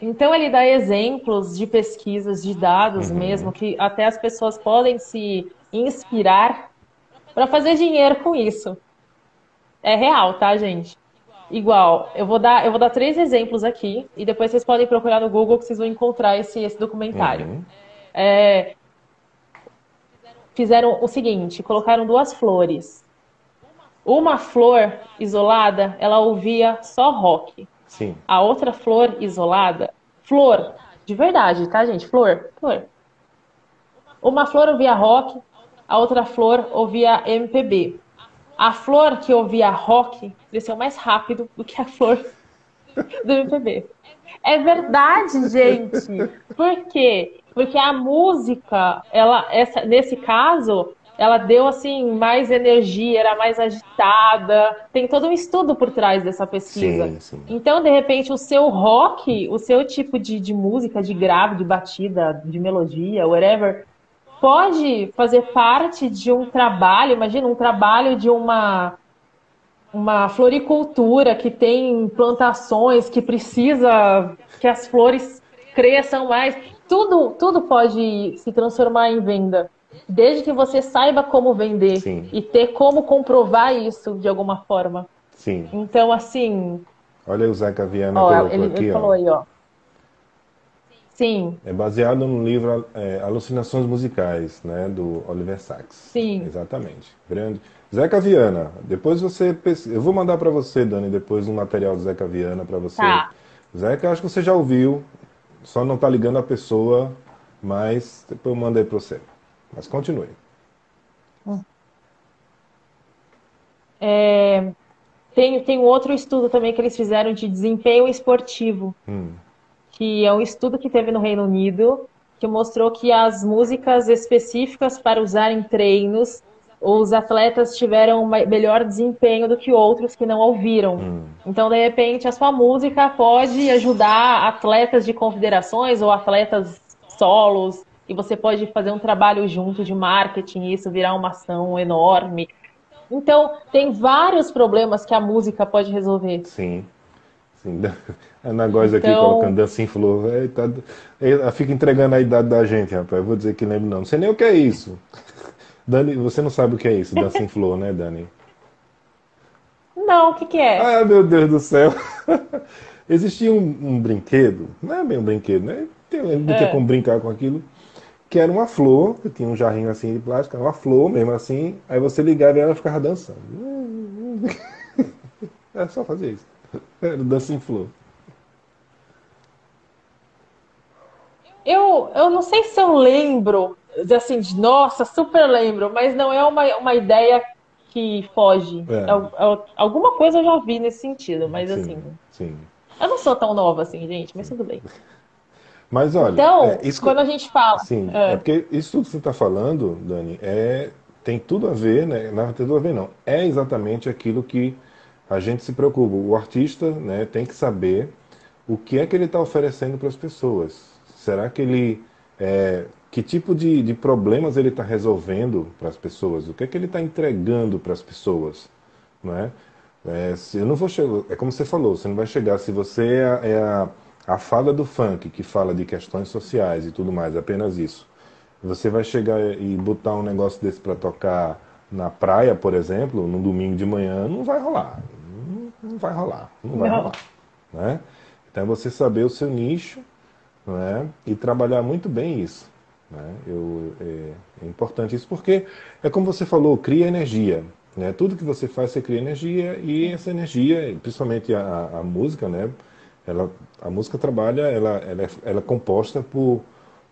Então ele dá exemplos de pesquisas, de dados uhum. mesmo, que até as pessoas podem se inspirar para fazer dinheiro com isso. É real, tá, gente? Igual, eu vou dar, eu vou dar três exemplos aqui e depois vocês podem procurar no Google que vocês vão encontrar esse, esse documentário. Uhum. É, fizeram o seguinte, colocaram duas flores. Uma flor isolada, ela ouvia só rock. Sim. A outra flor isolada, flor, de verdade, tá, gente? Flor, flor. Uma flor ouvia rock, a outra flor ouvia MPB. A flor que ouvia rock cresceu mais rápido do que a flor do MPB. É verdade, gente. Por quê? Porque a música, ela, essa, nesse caso, ela deu assim mais energia, era mais agitada. Tem todo um estudo por trás dessa pesquisa. Sim, sim. Então, de repente, o seu rock, o seu tipo de, de música, de grave, de batida, de melodia, whatever, pode fazer parte de um trabalho. Imagina um trabalho de uma uma floricultura que tem plantações que precisa que as flores cresçam mais. Tudo, tudo pode se transformar em venda. Desde que você saiba como vender Sim. e ter como comprovar isso de alguma forma. Sim. Então, assim. Olha o Zeca Viana ó, ele, aqui, ele falou ó. aí, ó. Sim. É baseado no livro é, Alucinações Musicais, né, do Oliver Sacks. Sim. Exatamente. Grande. Zeca Viana, depois você. Eu vou mandar para você, Dani, depois um material do Zeca Viana para você. Tá. Zeca, acho que você já ouviu, só não tá ligando a pessoa, mas depois eu mando aí para você. Mas continue. É, tem, tem outro estudo também que eles fizeram de desempenho esportivo, hum. que é um estudo que teve no Reino Unido, que mostrou que as músicas específicas para usar em treinos os atletas tiveram um melhor desempenho do que outros que não ouviram. Hum. Então, de repente, a sua música pode ajudar atletas de confederações ou atletas solos, e você pode fazer um trabalho junto de marketing, e isso virar uma ação enorme. Então, tem vários problemas que a música pode resolver. Sim. Sim. A Ana Góes aqui então... colocando Dancing Flow. Tá... Ela fica entregando a idade da gente, rapaz. Eu vou dizer que lembro não. Não sei nem o que é isso. Dani, você não sabe o que é isso, Dancing Flow, né, Dani? Não, o que, que é? Ah, meu Deus do céu. Existia um, um, brinquedo, não é bem um brinquedo, né? Eu lembro é. como brincar com aquilo, que era uma flor, que tinha um jarrinho assim de plástico, uma flor mesmo assim, aí você ligava e ela ficava dançando. É só fazer isso. Era Dancing Flow. Eu, eu não sei se eu lembro, assim, de, nossa, super lembro, mas não é uma, uma ideia que foge. É. É, é, alguma coisa eu já vi nesse sentido, mas sim, assim. Sim. Eu não sou tão nova assim, gente, mas tudo bem. Mas olha. Então, é, isso, quando a gente fala. Sim, é. é, porque isso tudo que você está falando, Dani, é, tem tudo a ver, né? Não tem tudo a ver, não. É exatamente aquilo que a gente se preocupa. O artista né, tem que saber o que é que ele está oferecendo para as pessoas. Será que ele. É, que tipo de, de problemas ele está resolvendo para as pessoas? O que é que ele está entregando para as pessoas? Não é? É, eu não vou chegar, é como você falou, você não vai chegar se você é, é a, a fala do funk que fala de questões sociais e tudo mais, apenas isso. Você vai chegar e botar um negócio desse para tocar na praia, por exemplo, no domingo de manhã, não vai rolar. Não, não vai rolar. Não vai não. rolar. Né? Então é você saber o seu nicho né? e trabalhar muito bem isso. Né? Eu, é, é importante isso porque é como você falou, cria energia. Né? Tudo que você faz, você cria energia e essa energia, principalmente a, a música, né? Ela, a música trabalha, ela, ela, é, ela é composta por,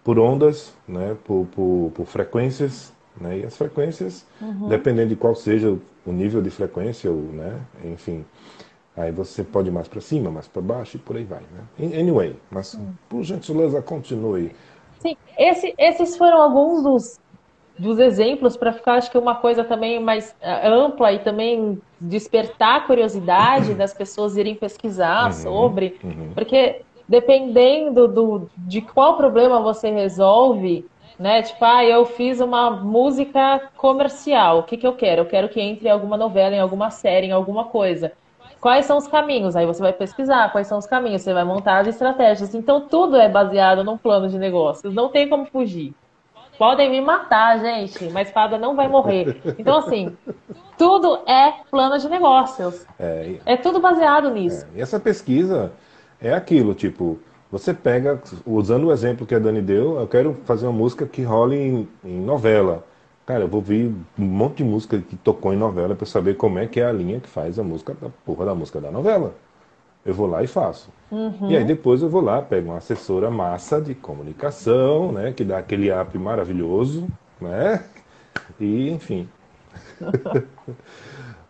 por ondas, né? por, por, por frequências, né? e as frequências, uhum. dependendo de qual seja o nível de frequência, ou, né? enfim, aí você pode ir mais para cima, mais para baixo e por aí vai. Né? Anyway, mas uhum. por gentileza, continue. Sim, esse, esses foram alguns dos dos exemplos para ficar, acho que uma coisa também mais é, ampla e também despertar a curiosidade das pessoas irem pesquisar uhum, sobre, uhum. porque dependendo do, de qual problema você resolve, né? Tipo, ah, eu fiz uma música comercial, o que, que eu quero? Eu quero que entre em alguma novela, em alguma série, em alguma coisa. Quais são os caminhos? Aí você vai pesquisar quais são os caminhos, você vai montar as estratégias. Então, tudo é baseado num plano de negócios, não tem como fugir. Podem me matar, gente, mas espada não vai morrer. Então, assim, tudo é plano de negócios. É, é tudo baseado nisso. É, e essa pesquisa é aquilo, tipo, você pega, usando o exemplo que a Dani deu, eu quero fazer uma música que role em, em novela. Cara, eu vou ver um monte de música que tocou em novela para saber como é que é a linha que faz a música da porra da música da novela. Eu vou lá e faço. Uhum. E aí depois eu vou lá, pego uma assessora massa de comunicação, né, que dá aquele app maravilhoso, né? E enfim.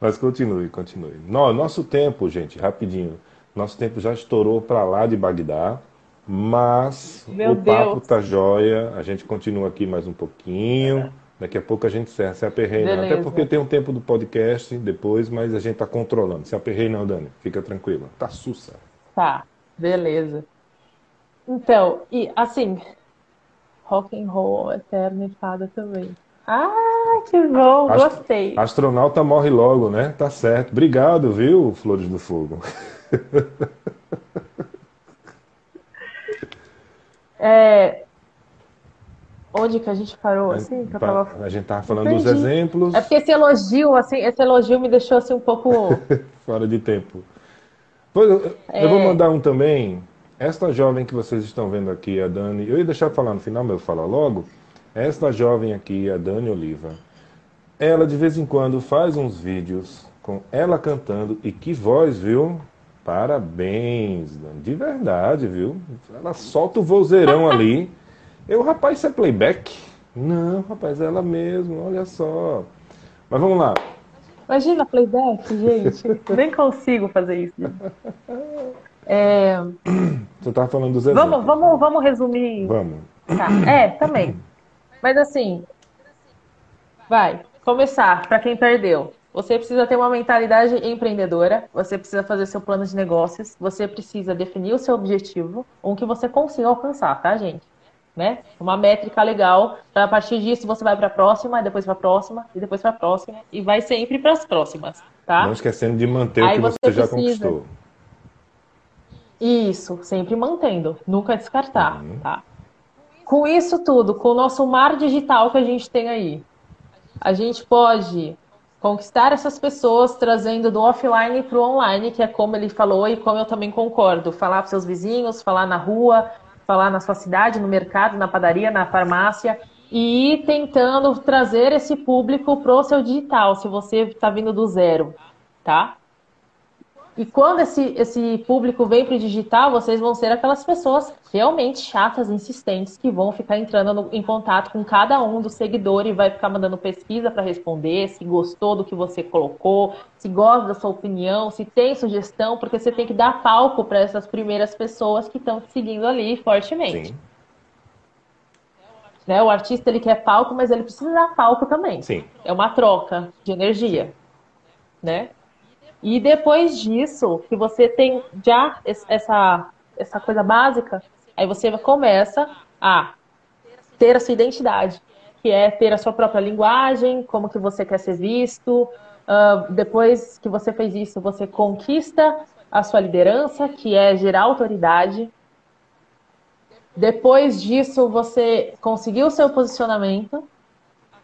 Mas continue, continue. No, nosso tempo, gente, rapidinho. Nosso tempo já estourou para lá de Bagdá, mas Meu o papo Deus. tá jóia. A gente continua aqui mais um pouquinho. É. Daqui a pouco a gente se, se aperreia. Até porque tem um tempo do podcast depois, mas a gente está controlando. Se aperreia não, Dani. Fica tranquila. Tá sussa. Tá, beleza. Então, e assim, rock and roll eterno e fada também. Ah, que bom, Ast gostei. Astronauta morre logo, né? Tá certo. Obrigado, viu, Flores do Fogo. é, Onde que a gente parou, assim? Que tava... A gente tava falando dos exemplos. É porque esse elogio, assim, esse elogio me deixou assim um pouco. Fora de tempo. Pois, eu, é... eu vou mandar um também. Esta jovem que vocês estão vendo aqui, a Dani. Eu ia deixar falar no final, mas eu falar logo. Esta jovem aqui, a Dani Oliva. Ela de vez em quando faz uns vídeos com ela cantando. E que voz, viu? Parabéns, Dani. De verdade, viu? Ela solta o vozeirão ali. Eu, rapaz, isso é playback? Não, rapaz, é ela mesmo, olha só. Mas vamos lá. Imagina playback, gente. Nem consigo fazer isso. É... Você estava falando dos exemplos. Vamos, vamos, vamos resumir. Vamos. Tá. É, também. Mas assim, vai. começar, para quem perdeu, você precisa ter uma mentalidade empreendedora, você precisa fazer seu plano de negócios, você precisa definir o seu objetivo, um que você consiga alcançar, tá, gente? Né? Uma métrica legal, para a partir disso você vai para a próxima, depois para a próxima, e depois para a próxima, e vai sempre para as próximas, tá? Não esquecendo de manter Aí o que você, você já conquistou. Isso, sempre mantendo, nunca descartar, uhum. tá? Com isso tudo, com o nosso mar digital que a gente tem aí, a gente pode conquistar essas pessoas trazendo do offline para o online, que é como ele falou e como eu também concordo. Falar para seus vizinhos, falar na rua, falar na sua cidade, no mercado, na padaria, na farmácia e tentando trazer esse público para o seu digital, se você está vindo do zero, tá? E quando esse, esse público vem para o digital, vocês vão ser aquelas pessoas realmente chatas, insistentes, que vão ficar entrando no, em contato com cada um dos seguidores e vai ficar mandando pesquisa para responder, se gostou do que você colocou, se gosta da sua opinião, se tem sugestão, porque você tem que dar palco para essas primeiras pessoas que estão te seguindo ali fortemente. Sim. Né? O artista ele quer palco, mas ele precisa dar palco também. Sim. É uma troca de energia, né? E depois disso, que você tem já essa, essa coisa básica, aí você começa a ter a sua identidade, que é ter a sua própria linguagem, como que você quer ser visto. Uh, depois que você fez isso, você conquista a sua liderança, que é gerar autoridade. Depois disso, você conseguiu o seu posicionamento,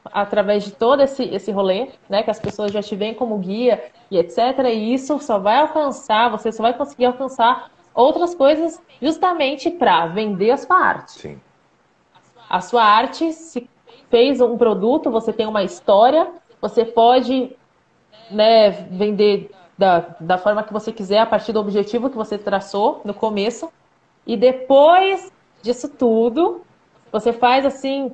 através de todo esse, esse rolê, né? Que as pessoas já te veem como guia e etc. E isso só vai alcançar, você só vai conseguir alcançar outras coisas justamente para vender a sua arte. Sim. A sua arte, se fez um produto, você tem uma história, você pode né, vender da, da forma que você quiser, a partir do objetivo que você traçou no começo. E depois disso tudo, você faz assim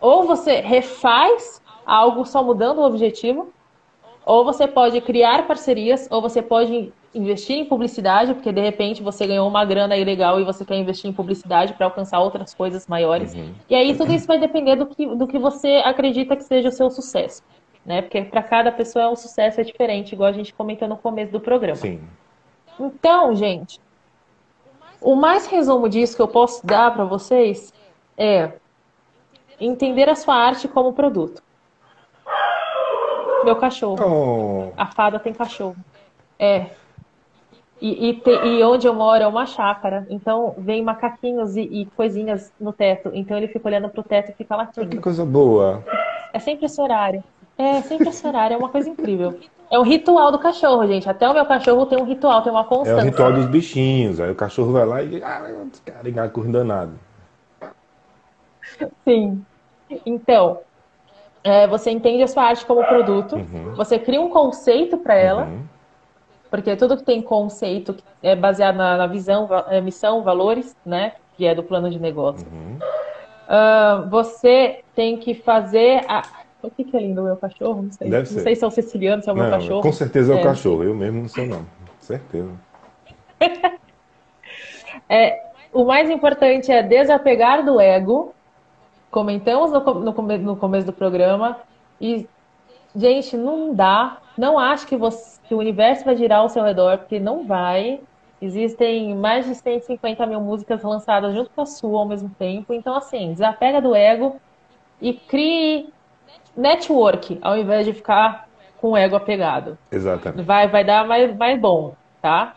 ou você refaz algo só mudando o objetivo, ou você pode criar parcerias, ou você pode investir em publicidade, porque de repente você ganhou uma grana ilegal e você quer investir em publicidade para alcançar outras coisas maiores. Uhum. E aí tudo isso vai depender do que, do que você acredita que seja o seu sucesso. Né? Porque para cada pessoa é um sucesso é diferente, igual a gente comentou no começo do programa. Sim. Então, gente, o mais resumo disso que eu posso dar para vocês é entender a sua arte como produto. Meu cachorro. Oh. A fada tem cachorro. É. E, e, te, e, onde eu moro é uma chácara. Então vem macaquinhos e, e, coisinhas no teto. Então ele fica olhando pro teto e fica latindo. Que coisa boa. É sempre esse horário. É sempre esse horário. É uma coisa incrível. É um ritual do cachorro, gente. Até o meu cachorro tem um ritual, tem uma constância. É o ritual dos bichinhos. Aí o cachorro vai lá e. Ah, cara, correndo danado. Sim. Então, é, você entende a sua arte como produto, uhum. você cria um conceito para ela, uhum. porque tudo que tem conceito é baseado na, na visão, é, missão, valores, né? Que é do plano de negócio. Uhum. Uh, você tem que fazer a... O que, que é lindo, o meu cachorro? Não sei. Deve não ser. sei se é o siciliano, se é o meu cachorro. Com certeza é o é, cachorro, eu mesmo não sei não. Certeza. é, o mais importante é desapegar do ego comentamos no, no, no começo do programa. E, gente, não dá. Não acho que, você, que o universo vai girar ao seu redor, porque não vai. Existem mais de 150 mil músicas lançadas junto com a sua ao mesmo tempo. Então, assim, desapega do ego e crie network ao invés de ficar com o ego apegado. Exatamente. Vai, vai dar mais, mais bom, tá?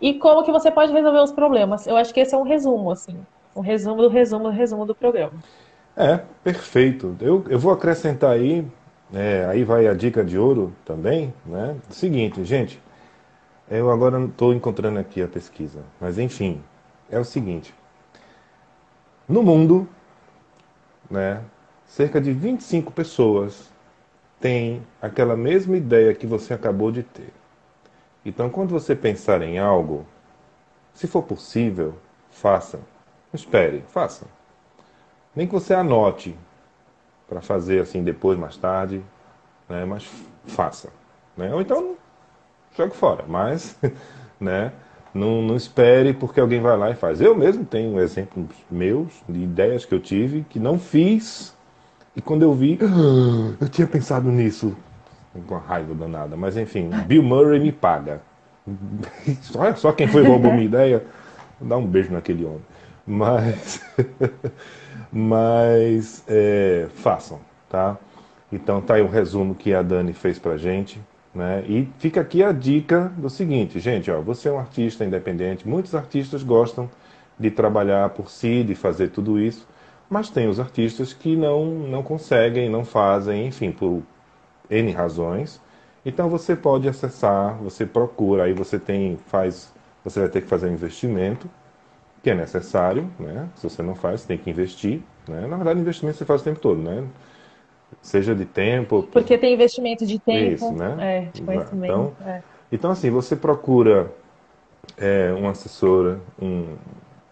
E como que você pode resolver os problemas? Eu acho que esse é um resumo, assim um resumo do resumo do resumo do programa. É, perfeito. Eu, eu vou acrescentar aí, é, aí vai a dica de ouro também, né? Seguinte, gente, eu agora não estou encontrando aqui a pesquisa, mas enfim, é o seguinte. No mundo, né, cerca de 25 pessoas têm aquela mesma ideia que você acabou de ter. Então, quando você pensar em algo, se for possível, faça espere, faça. Nem que você anote para fazer assim depois, mais tarde, né? mas faça. Né? Ou então, jogue fora, mas né? não, não espere porque alguém vai lá e faz. Eu mesmo tenho exemplos meus, de ideias que eu tive, que não fiz E quando eu vi, eu tinha pensado nisso com uma raiva danada. Mas enfim, Bill Murray me paga. Só, só quem foi roubou minha ideia, dá um beijo naquele homem. Mas, mas é, façam, tá? Então tá aí o resumo que a Dani fez pra gente. Né? E fica aqui a dica do seguinte, gente, ó, você é um artista independente, muitos artistas gostam de trabalhar por si, de fazer tudo isso, mas tem os artistas que não, não conseguem, não fazem, enfim, por N razões. Então você pode acessar, você procura, aí você tem, faz, você vai ter que fazer um investimento, que é necessário, né? Se você não faz, você tem que investir. Né? Na verdade, investimento você faz o tempo todo, né? seja de tempo. Porque tem investimento de tempo, Isso, né? é, de conhecimento. Então, é. então assim, você procura é, uma assessora, um,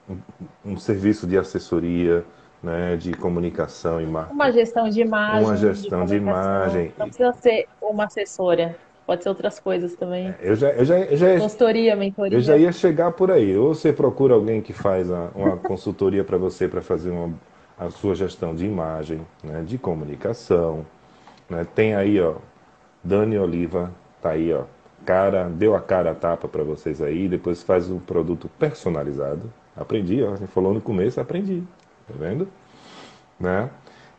um, um, serviço de assessoria, né, de comunicação e marketing. Uma gestão de imagem. Uma gestão de, de imagem. Não precisa ser uma assessora. Pode ser outras coisas também. É, eu já, eu já, eu já, Consultoria, mentoria. Eu já ia chegar por aí. Ou você procura alguém que faz a, uma consultoria para você para fazer uma a sua gestão de imagem, né, de comunicação. Né? Tem aí, ó, Dani Oliva, tá aí, ó, cara, deu a cara a tapa para vocês aí, depois faz um produto personalizado. Aprendi, ó, a gente falou no começo, aprendi, tá vendo? Né?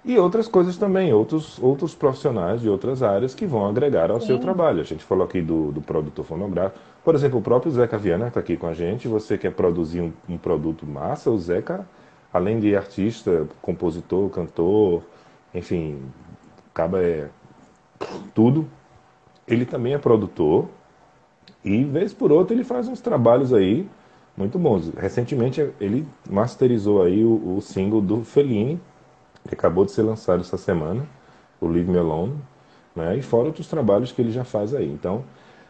E outras coisas também, outros, outros profissionais de outras áreas que vão agregar ao Sim. seu trabalho. A gente falou aqui do, do produtor fonográfico. Por exemplo, o próprio Zeca Viana está aqui com a gente. Você quer produzir um, um produto massa, o Zeca além de artista, compositor, cantor, enfim, acaba é tudo. Ele também é produtor e vez por outra ele faz uns trabalhos aí muito bons. Recentemente ele masterizou aí o, o single do Fellini, que acabou de ser lançado essa semana, o Leave Me Alone, né? E fora outros trabalhos que ele já faz aí. Então,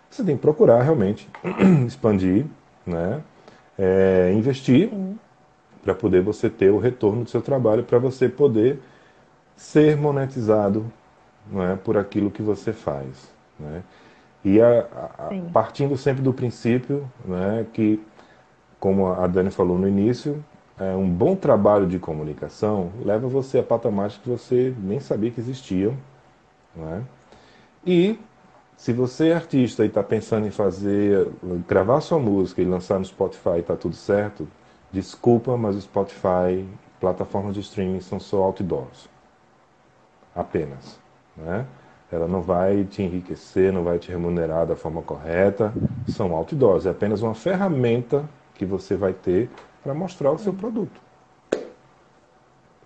você tem que procurar realmente expandir, né? É, investir para poder você ter o retorno do seu trabalho, para você poder ser monetizado não é, por aquilo que você faz. Né? E a, a, partindo sempre do princípio né, que, como a Dani falou no início, um bom trabalho de comunicação leva você a patamares que você nem sabia que existiam. Né? E se você é artista e está pensando em fazer, gravar sua música e lançar no Spotify, está tudo certo, Desculpa, mas o Spotify, plataformas de streaming são só outdoors. Apenas. Né? Ela não vai te enriquecer, não vai te remunerar da forma correta. São outdoors. É apenas uma ferramenta que você vai ter para mostrar o seu produto.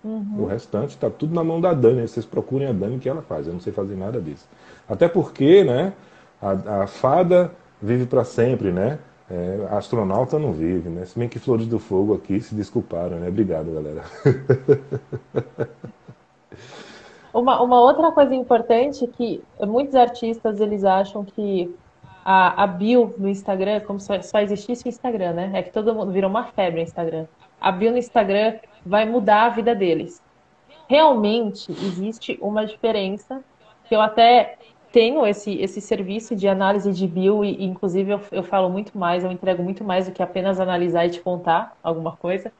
Uhum. O restante está tudo na mão da Dani. Vocês procurem a Dani que ela faz. Eu não sei fazer nada disso. Até porque, né? A, a fada vive para sempre, né? É, astronauta não vive, né? Se bem que Flores do Fogo aqui se desculparam, né? Obrigado, galera. Uma, uma outra coisa importante que muitos artistas eles acham que a, a bio no Instagram, como só, só existisse o Instagram, né? É que todo mundo virou uma febre no Instagram. A bio no Instagram vai mudar a vida deles. Realmente existe uma diferença que eu até tenho esse, esse serviço de análise de bio e, inclusive, eu, eu falo muito mais, eu entrego muito mais do que apenas analisar e te contar alguma coisa.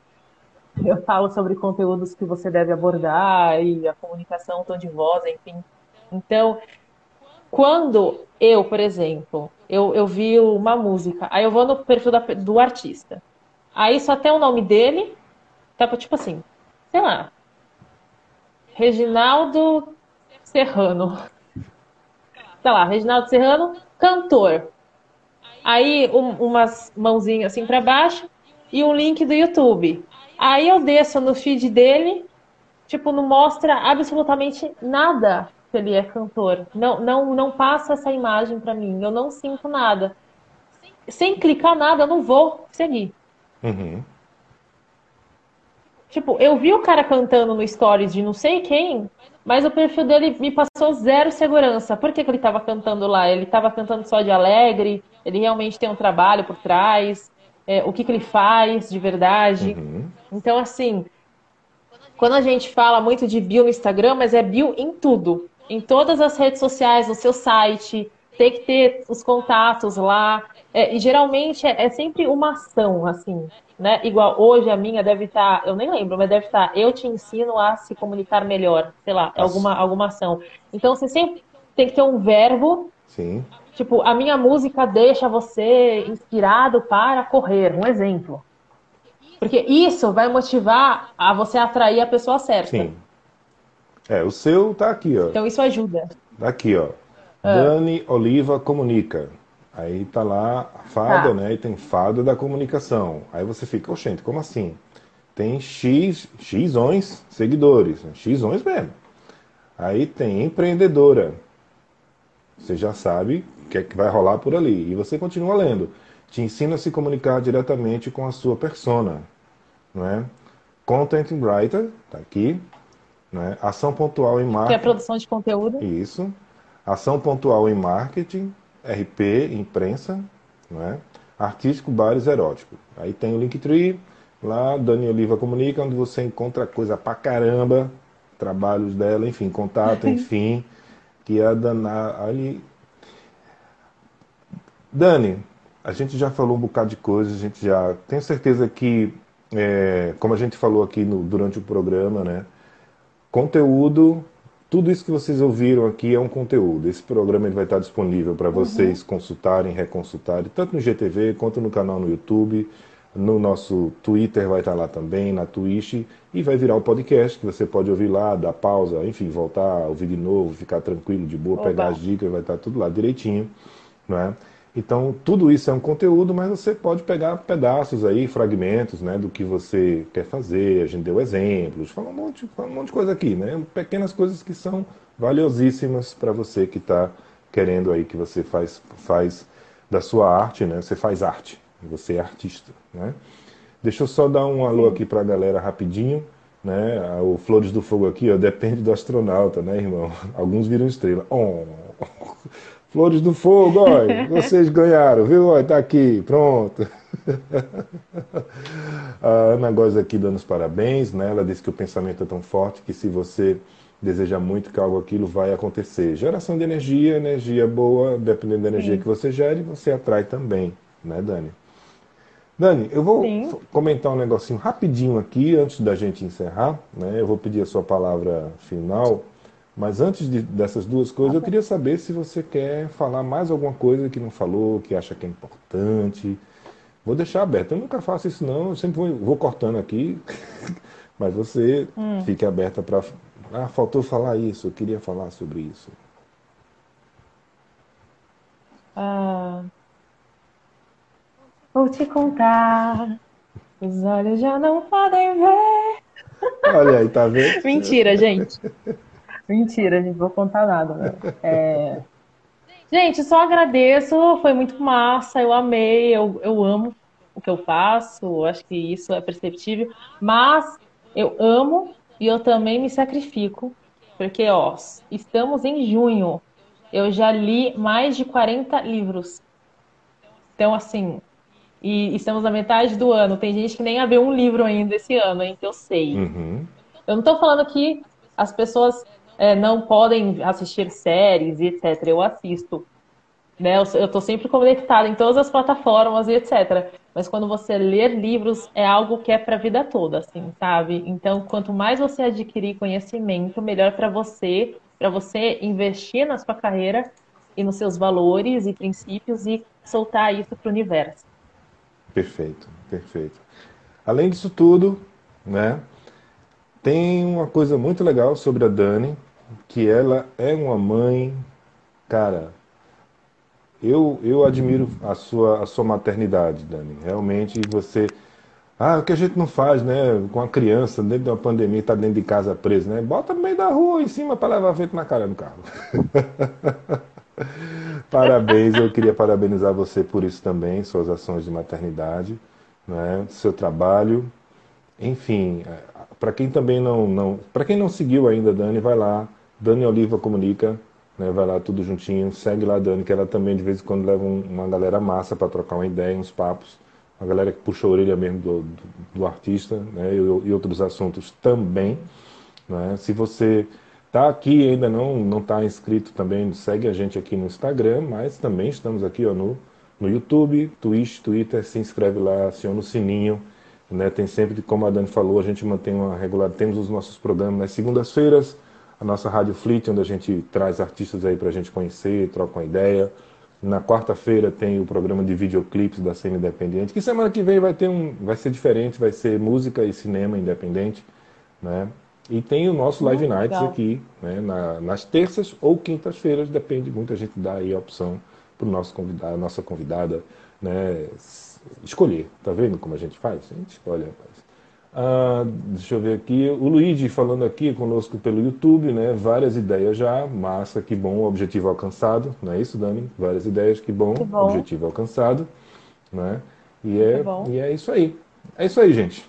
Eu falo sobre conteúdos que você deve abordar e a comunicação, tom de voz, enfim. Então, quando eu, por exemplo, eu, eu vi uma música, aí eu vou no perfil da, do artista. Aí só tem o nome dele, tá tipo assim, sei lá, Reginaldo Serrano sei lá, Reginaldo Serrano, cantor. Aí um, umas mãozinhas assim para baixo e um link do YouTube. Aí eu desço no feed dele, tipo, não mostra absolutamente nada que ele é cantor. Não, não, não passa essa imagem para mim. Eu não sinto nada. Sem clicar nada, eu não vou seguir. Uhum. Tipo, eu vi o cara cantando no stories de não sei quem, mas o perfil dele me passou zero segurança. Por que, que ele estava cantando lá? Ele estava cantando só de alegre? Ele realmente tem um trabalho por trás? É, o que, que ele faz de verdade? Uhum. Então, assim, quando a gente fala muito de bio no Instagram, mas é bio em tudo. Em todas as redes sociais, no seu site, tem que ter os contatos lá. É, e geralmente é, é, sempre uma ação, assim, né? Igual hoje a minha deve estar, eu nem lembro, mas deve estar, eu te ensino a se comunicar melhor, sei lá, alguma, alguma ação. Então você sempre tem que ter um verbo. Sim. Tipo, a minha música deixa você inspirado para correr, um exemplo. Porque isso vai motivar a você atrair a pessoa certa. Sim. É, o seu tá aqui, ó. Então isso ajuda. Tá aqui, ó. Ah. Dani Oliva Comunica. Aí tá lá a fada, tá. né? E tem fada da comunicação. Aí você fica, oxente, como assim? Tem X, Xões seguidores, Xões mesmo. Aí tem empreendedora. Você já sabe o que é que vai rolar por ali. E você continua lendo. Te ensina a se comunicar diretamente com a sua persona. Não é? Content Writer, tá aqui. Né? Ação pontual em marketing. Que é produção de conteúdo. Isso. Ação pontual em marketing, RP, imprensa, né? artístico, bares, erótico. Aí tem o Linktree, lá, Dani Oliva Comunica, onde você encontra coisa pra caramba, trabalhos dela, enfim, contato, enfim, que é a Dana, ali... Dani, a gente já falou um bocado de coisas, a gente já... Tenho certeza que, é, como a gente falou aqui no, durante o programa, né? Conteúdo tudo isso que vocês ouviram aqui é um conteúdo. Esse programa ele vai estar disponível para vocês uhum. consultarem, reconsultarem, tanto no GTV quanto no canal no YouTube. No nosso Twitter vai estar lá também, na Twitch, e vai virar o podcast que você pode ouvir lá, dar pausa, enfim, voltar, ouvir de novo, ficar tranquilo, de boa, pegar as dicas, vai estar tudo lá direitinho. Não é? Então, tudo isso é um conteúdo, mas você pode pegar pedaços aí, fragmentos, né, do que você quer fazer. A gente deu exemplos, falou um monte, falou um monte de coisa aqui, né? Pequenas coisas que são valiosíssimas para você que está querendo aí que você faz, faz da sua arte, né? Você faz arte, você é artista, né? Deixa eu só dar um alô aqui para a galera rapidinho, né? O Flores do Fogo aqui, ó, depende do astronauta, né, irmão? Alguns viram estrela. Oh. Flores do Fogo, olha, vocês ganharam, viu? Olha, tá aqui, pronto. A Ana gosta aqui dando os parabéns, né? Ela disse que o pensamento é tão forte que se você deseja muito que algo aquilo vai acontecer. Geração de energia, energia boa, dependendo da energia Sim. que você gere, você atrai também, né, Dani? Dani, eu vou Sim. comentar um negocinho rapidinho aqui antes da gente encerrar, né? Eu vou pedir a sua palavra final mas antes de, dessas duas coisas, eu queria saber se você quer falar mais alguma coisa que não falou, que acha que é importante. Vou deixar aberto. Eu nunca faço isso, não. Eu sempre vou, vou cortando aqui. Mas você hum. fique aberta para. Ah, faltou falar isso. Eu queria falar sobre isso. Ah, vou te contar. Os olhos já não podem ver. Olha aí, tá vendo? Mentira, gente. Mentira, gente, vou contar nada. Né? É... Gente, só agradeço, foi muito massa, eu amei, eu, eu amo o que eu faço, acho que isso é perceptível, mas eu amo e eu também me sacrifico, porque, ó, estamos em junho, eu já li mais de 40 livros. Então, assim, e estamos na metade do ano, tem gente que nem abriu um livro ainda esse ano, hein, que eu sei. Uhum. Eu não tô falando que as pessoas é, não podem assistir séries e etc. Eu assisto. Né? Eu estou sempre conectada em todas as plataformas e etc. Mas quando você ler livros, é algo que é para a vida toda, assim, sabe? Então, quanto mais você adquirir conhecimento, melhor para você, para você investir na sua carreira e nos seus valores e princípios e soltar isso para o universo. Perfeito, perfeito. Além disso tudo, né? Tem uma coisa muito legal sobre a Dani, que ela é uma mãe, cara, eu, eu admiro a sua, a sua maternidade, Dani. Realmente você. Ah, o que a gente não faz, né? Com a criança, dentro de uma pandemia, tá dentro de casa preso, né? Bota no meio da rua em cima para levar vento na cara do carro. Parabéns, eu queria parabenizar você por isso também, suas ações de maternidade, né? seu trabalho. Enfim, é, para quem também não, não para quem não seguiu ainda, Dani, vai lá, Dani Oliva Comunica, né, vai lá tudo juntinho, segue lá a Dani, que ela também de vez em quando leva um, uma galera massa para trocar uma ideia, uns papos, uma galera que puxa a orelha mesmo do, do, do artista, né, e, e, outros assuntos também. Né? Se você Tá aqui ainda não não está inscrito também, segue a gente aqui no Instagram, mas também estamos aqui ó, no, no YouTube, Twitch, Twitter, se inscreve lá, aciona o sininho, né? Tem sempre, como a Dani falou, a gente mantém uma regular, temos os nossos programas nas segundas-feiras, a nossa Rádio Fleet, onde a gente traz artistas aí para a gente conhecer, troca uma ideia. Na quarta-feira tem o programa de videoclipes da cena independente, que semana que vem vai ter um, vai ser diferente, vai ser música e cinema independente, né? E tem o nosso Live Muito Nights legal. aqui, né, na- nas terças ou quintas-feiras, depende, muita gente dá aí a opção para o nosso convidado, nossa convidada, né, escolher. Tá vendo como a gente faz? A gente escolhe, rapaz. Ah, deixa eu ver aqui, o Luigi falando aqui conosco pelo YouTube, né, várias ideias já, massa, que bom, objetivo alcançado, não é isso, Dani? Várias ideias, que bom, Que bom. objetivo alcançado, né? E é, e é isso aí. É isso aí, gente.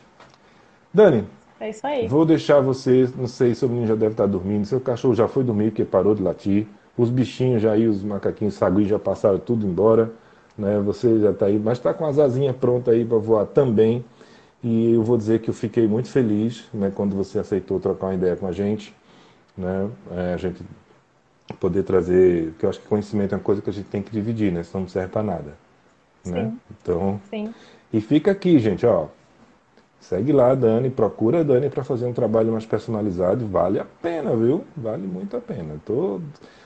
Dani, É isso aí. Vou deixar vocês, não sei se o menino já deve estar dormindo, seu cachorro já foi dormir porque parou de latir, os bichinhos já aí, os macaquinhos saguis já passaram tudo embora, né? Você já está aí, mas está com as asinhas prontas aí para voar também. E eu vou dizer que eu fiquei muito feliz, né, quando você aceitou trocar uma ideia com a gente, né? É, a gente poder trazer, porque eu acho que conhecimento é uma coisa que a gente tem que dividir, né? Senão não serve para nada, né? Sim. Então, Sim. e fica aqui, gente, ó. Segue lá a Dani, procura a Dani para fazer um trabalho mais personalizado. Vale a pena, viu? Vale muito a pena. Tô...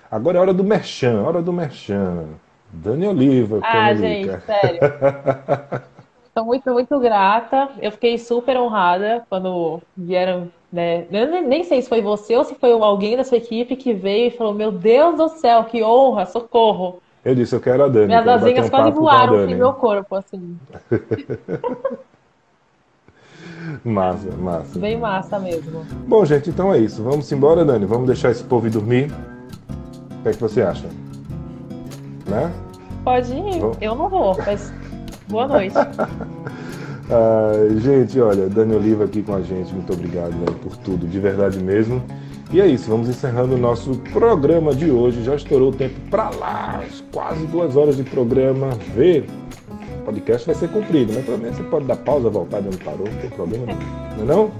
Agora é hora do merchan, hora do merchan. Dani Oliva, Ah, comunica. gente, sério. Estou muito, muito grata. Eu fiquei super honrada quando vieram, né? Eu nem, sei se foi você ou se foi alguém da sua equipe que veio e falou: Meu Deus do céu, que honra, socorro. Eu disse, eu quero a Dani. Minhas asinhas um quase voaram Dani. em meu corpo, assim. Massa, massa. Bem massa mesmo. Bom, gente, então é isso. Vamos embora, Dani. Vamos deixar esse povo ir dormir. O que é que você acha? Né? Pode ir. Eu não vou, mas boa noite. Ah, gente, olha, Dani Oliva aqui com a gente, muito obrigado por tudo, de verdade mesmo. E é isso, vamos encerrando o nosso programa de hoje. Já estourou o tempo pra lá, quase duas horas de programa. Vê, o podcast vai ser cumprido, mas pelo menos você pode dar pausa, voltar de onde parou, não tem problema nenhum. Não é não?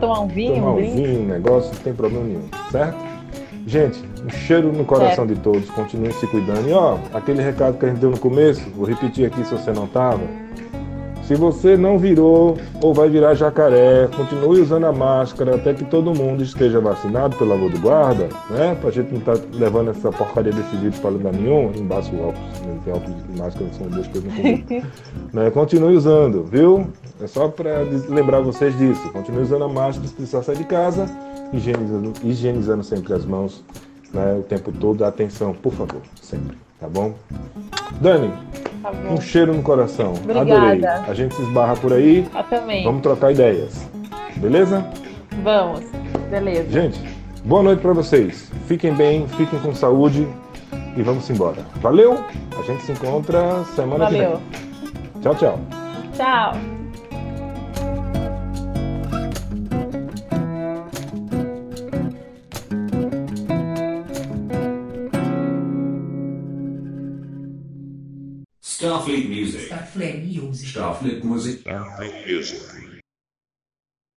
Tomar um vinho, Tomar um vinho, um negócio, não tem problema nenhum, certo? Gente, um cheiro no coração de todos, continuem se cuidando. E ó, aquele recado que a gente deu no começo, vou repetir aqui se você não estava. Se você não virou ou vai virar jacaré, continue usando a máscara até que todo mundo esteja vacinado, pelo amor do guarda, né? Pra gente não estar levando essa porcaria desse vírus para lugar nenhum. Embaixo o óculos, né? Tem óculos e máscara, são duas coisas diferentes. né? Continue usando, viu? É só para lembrar vocês disso. Continue usando a máscara se precisar sair de casa, higienizando, higienizando sempre as mãos, né? O tempo todo. Atenção, por favor, sempre, tá bom? Dani, Tá bom. um cheiro no coração. Obrigada. Adorei. A gente se esbarra por aí. Eu também. Vamos trocar ideias. Beleza? Vamos. Beleza. Gente, boa noite para vocês. Fiquem bem, fiquem com saúde e vamos embora. Valeu? A gente se encontra semana Valeu. que vem. Tchau, tchau. Tchau. Starfleet Music. Starfleet Music. Starfleet Music. Music.